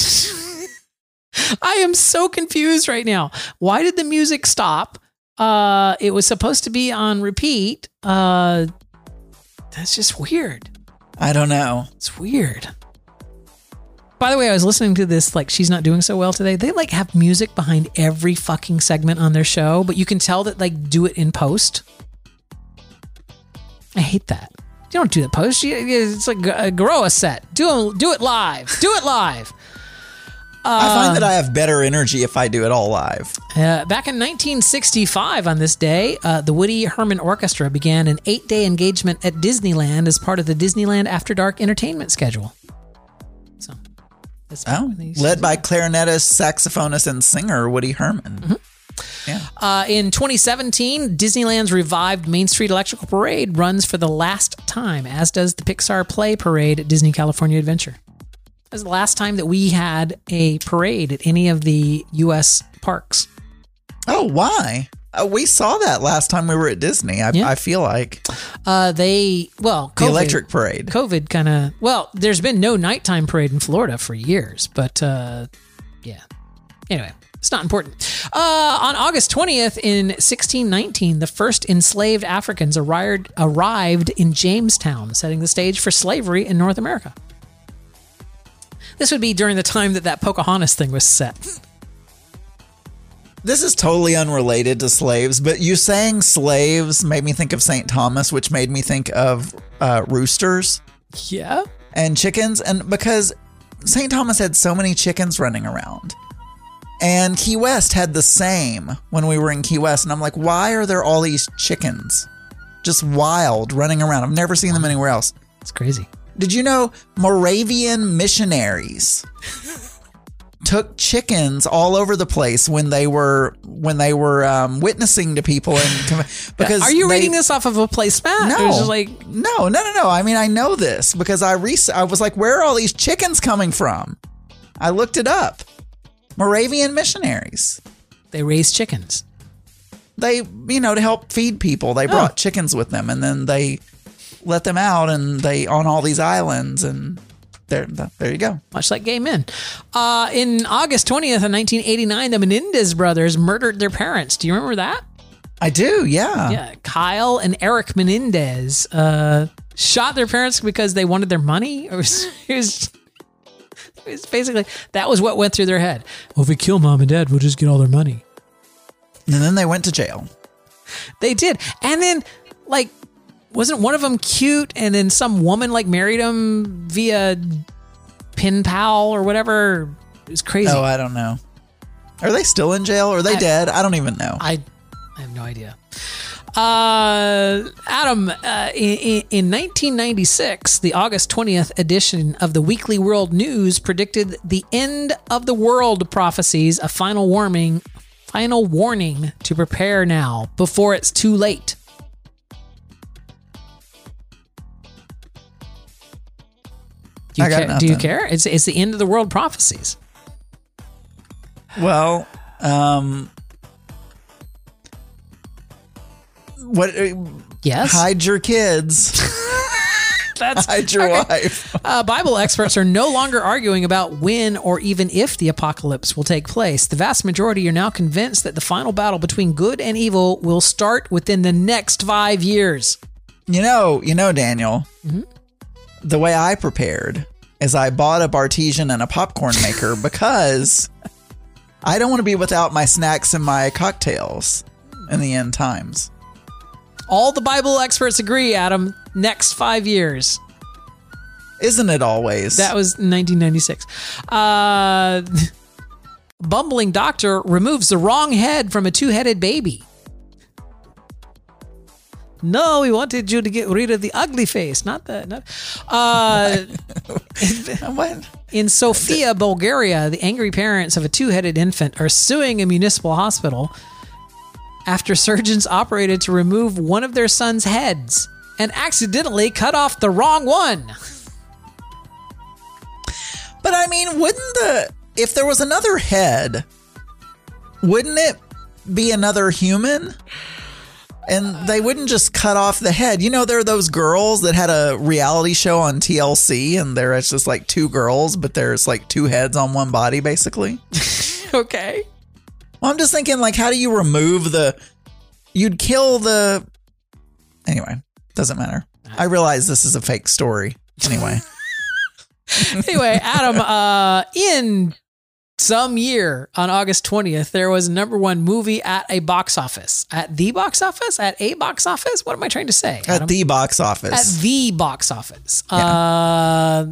I am so confused right now. Why did the music stop? Uh it was supposed to be on repeat. Uh that's just weird. I don't know. It's weird. By the way, I was listening to this like she's not doing so well today. They like have music behind every fucking segment on their show, but you can tell that like do it in post. I hate that. You don't do the post. It's like a grow a set. Do do it live. Do it live. I find that Um, I have better energy if I do it all live. Uh, back in 1965, on this day, uh, the Woody Herman Orchestra began an eight day engagement at Disneyland as part of the Disneyland After Dark entertainment schedule. So, that's Oh, led by clarinetist, saxophonist, and singer Woody Herman. Uh, in 2017, Disneyland's revived Main Street Electrical Parade runs for the last time, as does the Pixar Play Parade at Disney California Adventure. That's the last time that we had a parade at any of the U.S. parks. Oh, why? Uh, we saw that last time we were at Disney. I, I feel like Uh, they well, the electric parade. COVID kind of well, there's been no nighttime parade in Florida for years, but uh, yeah. Anyway, it's not important. Uh, on August 20th in 1619, the first enslaved Africans arrived arrived in Jamestown, setting the stage for slavery in North America. This would be during the time that that Pocahontas thing was set. This is totally unrelated to slaves, but you saying slaves made me think of St. Thomas, which made me think of uh, roosters Yeah. and chickens. And because St. Thomas had so many chickens running around, and Key West had the same when we were in Key West. And I'm like, why are there all these chickens just wild running around? I've never seen them anywhere else. It's crazy. Did you know Moravian missionaries took chickens all over the place when they were when they were um, witnessing to people and because Are you they- reading this off of a placemat? No, Or is it like no, no, no, no. I mean, I know this because I rec- I was like, where are all these chickens coming from? I looked it up. Moravian missionaries. they raise chickens. They, you know, to help feed people, they brought chickens with them, and then they let them out, and they on all these islands, and there, there you go. much like gay men. Uh, in August 20th of 1989, the Menendez brothers murdered their parents. Do you remember that? I do, yeah. Yeah, Kyle and Erik Menendez uh, shot their parents because they wanted their money. It was, it was it's basically that was what went through their head. Well, if we kill mom and dad, we'll just get all their money. And then they went to jail. They did, and then like, wasn't one of them cute? And then some woman like married him via pen pal or whatever. It was crazy. Oh, I don't know. Are they still in jail? Or are they I- dead? I don't even know. I, I have no idea. Uh, Adam, uh, in, in 1996, the August 20th edition of the Weekly World News predicted the end of the world prophecies, a final warning, final warning to prepare now before it's too late. Do you, I got care? Do you care? It's, it's the end of the world prophecies. Well, um, what? uh, Yes. Hide your kids. That's hide your okay. wife. Uh, Bible experts are no longer arguing about when or even if the apocalypse will take place. The vast majority are now convinced that the final battle between good and evil will start within the next five years. You know, you know, Daniel. Mm-hmm. The way I prepared is I bought a Bartesian and a popcorn maker because I don't want to be without my snacks and my cocktails in the end times. All the Bible experts agree, Adam. Next five years. Isn't it always? That was 1996. Uh, bumbling doctor removes the wrong head from a two headed baby. No, we wanted you to get rid of the ugly face, not the. Not, uh, what? In Sofia, Bulgaria, the angry parents of a two headed infant are suing a municipal hospital after surgeons operated to remove one of their son's heads and accidentally cut off the wrong one. But I mean, wouldn't the if there was another head, wouldn't it be another human? And they wouldn't just cut off the head. You know, there are those girls that had a reality show on TLC, and there's just like two girls, but there's like two heads on one body, basically. okay. Well, I'm just thinking, like, how do you remove the? You'd kill the. Anyway, doesn't matter. I realize this is a fake story. Anyway. anyway, Adam, uh, in some year on August 20th, there was number one movie at a box office. At the box office? At a box office? What am I trying to say? At the box office. At the box office. Uh,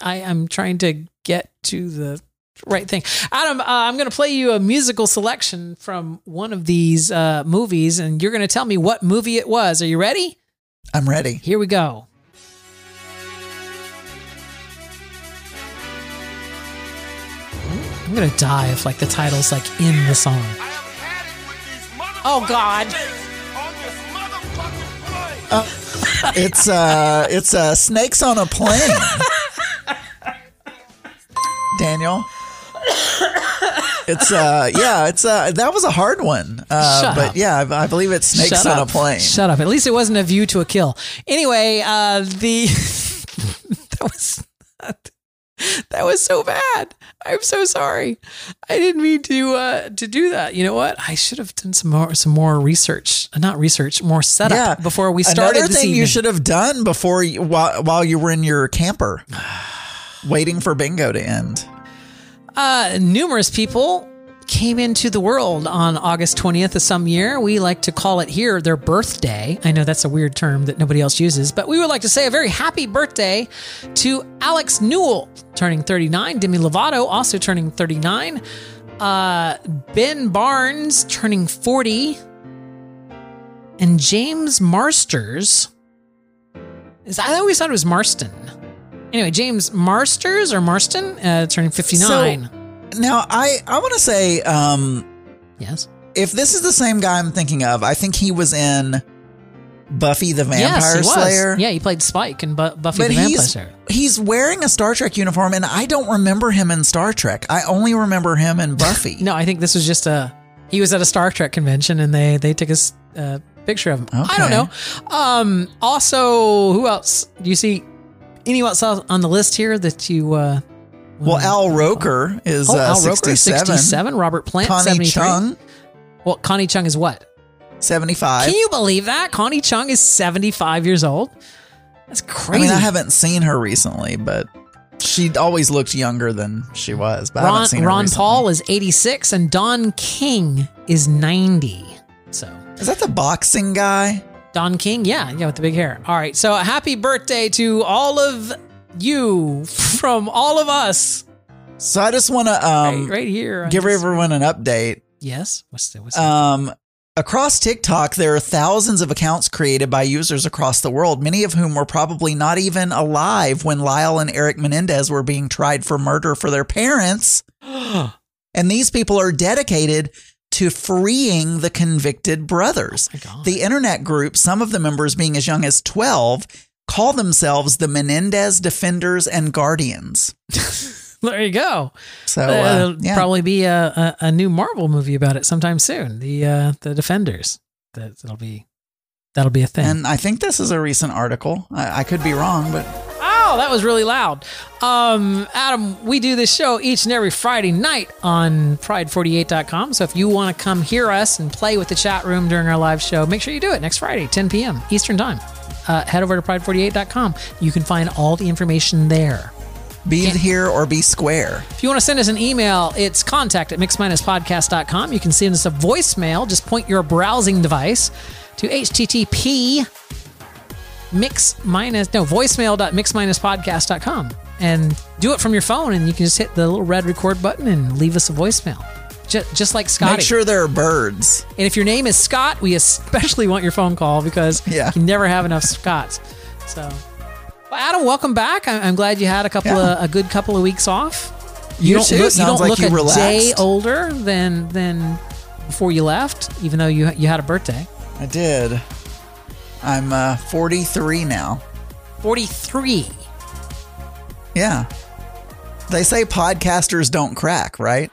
I am trying to get to the right thing. Adam, uh, I'm going to play you a musical selection from one of these uh, movies, and you're going to tell me what movie it was. Are you ready? I'm ready. Here we go. I'm gonna die if like the title's like in the song. Oh God! it's uh it's uh snakes on a plane. Daniel. It's uh yeah, it's uh that was a hard one. Uh Shut but up. yeah, I, I believe it's snakes Shut on up. a plane. Shut up. At least it wasn't a view to a kill. Anyway, uh the that was that was so bad. I'm so sorry. I didn't mean to uh to do that. You know what? I should have done some more some more research. Uh, Not research, more setup Yeah. before we started Another thing you should have done before you, while while you were in your camper waiting for bingo to end. Uh, numerous people came into the world on August 20th of some year. We like to call it here their birthday. I know that's a weird term that nobody else uses, but we would like to say a very happy birthday to Alex Newell, turning 39, Demi Lovato, also turning 39, uh, Ben Barnes, turning 40, and James Marsters. Is I always thought it was Marston. Anyway, James Marsters or Marston, uh, turning 59. So, now I I want to say um yes. If this is the same guy I'm thinking of, I think he was in Buffy the Vampire yes. Slayer. Yeah, he played Spike in Bu- Buffy But the Vampire he's Slayer. he's wearing a Star Trek uniform, and I don't remember him in Star Trek. I only remember him in Buffy. No, I think this was just a. He was at a Star Trek convention and they they took a uh, picture of him. I don't know. Um. Also, who else? Do you see anyone else on the list here that you? Uh, well, Al Roker is oh, uh, Al Roker, 67. 67. Robert Plant, Connie 73. Chung, Well, Connie Chung is what? 75. Can you believe that? Connie Chung is 75 years old. That's I crazy. mean, I haven't seen her recently, but She always looked younger than she was, but I haven't Ron, seen her Ron recently. Paul is 86 and Don King is 90. So Is that the boxing guy? Don King, yeah, yeah, with the big hair. All right, so happy birthday to all of you from all of us. So I just want to um, right, right here. on give this- everyone an update. Yes. What's the what's Um, across TikTok, there are thousands of accounts created by users across the world, many of whom were probably not even alive when Lyle and Erik Menendez were being tried for murder for their parents. and these people are dedicated to freeing the convicted brothers. the internet group, some of the members being as young as 12, call themselves the Menendez Defenders and Guardians. There you go. So, uh, There'll yeah. probably be a, a, a new Marvel movie about it sometime soon. The uh, the Defenders. That, that'll be that'll be a thing. And I think this is a recent article. I, I could be wrong, but Oh, that was really loud. Um, Adam, we do this show each and every Friday night on pride48.com. So if you want to come hear us and play with the chat room during our live show, make sure you do it next Friday, 10 p.m. Eastern Time. Uh, head over to pride48.com. You can find all the information there. be here or be square. If you want to send us an email, it's contact at mix-podcast.com. You can send us a voicemail. Just point your browsing device to http mix minus no voicemail.mix-podcast.com and do it from your phone and you can just hit the little red record button and leave us a voicemail. Just, just like Scotty. Make sure there are birds. And if your name is Scott, we especially want your phone call because Yeah. you never have enough Scotts. So, well, Adam, welcome back. I'm glad you had a couple Yeah. of a good couple of weeks off. You don't too. look, you don't like look you a day older than than before you left, even though you you had a birthday. I did. I'm uh, 43 now. 43. Yeah. They say podcasters don't crack, right?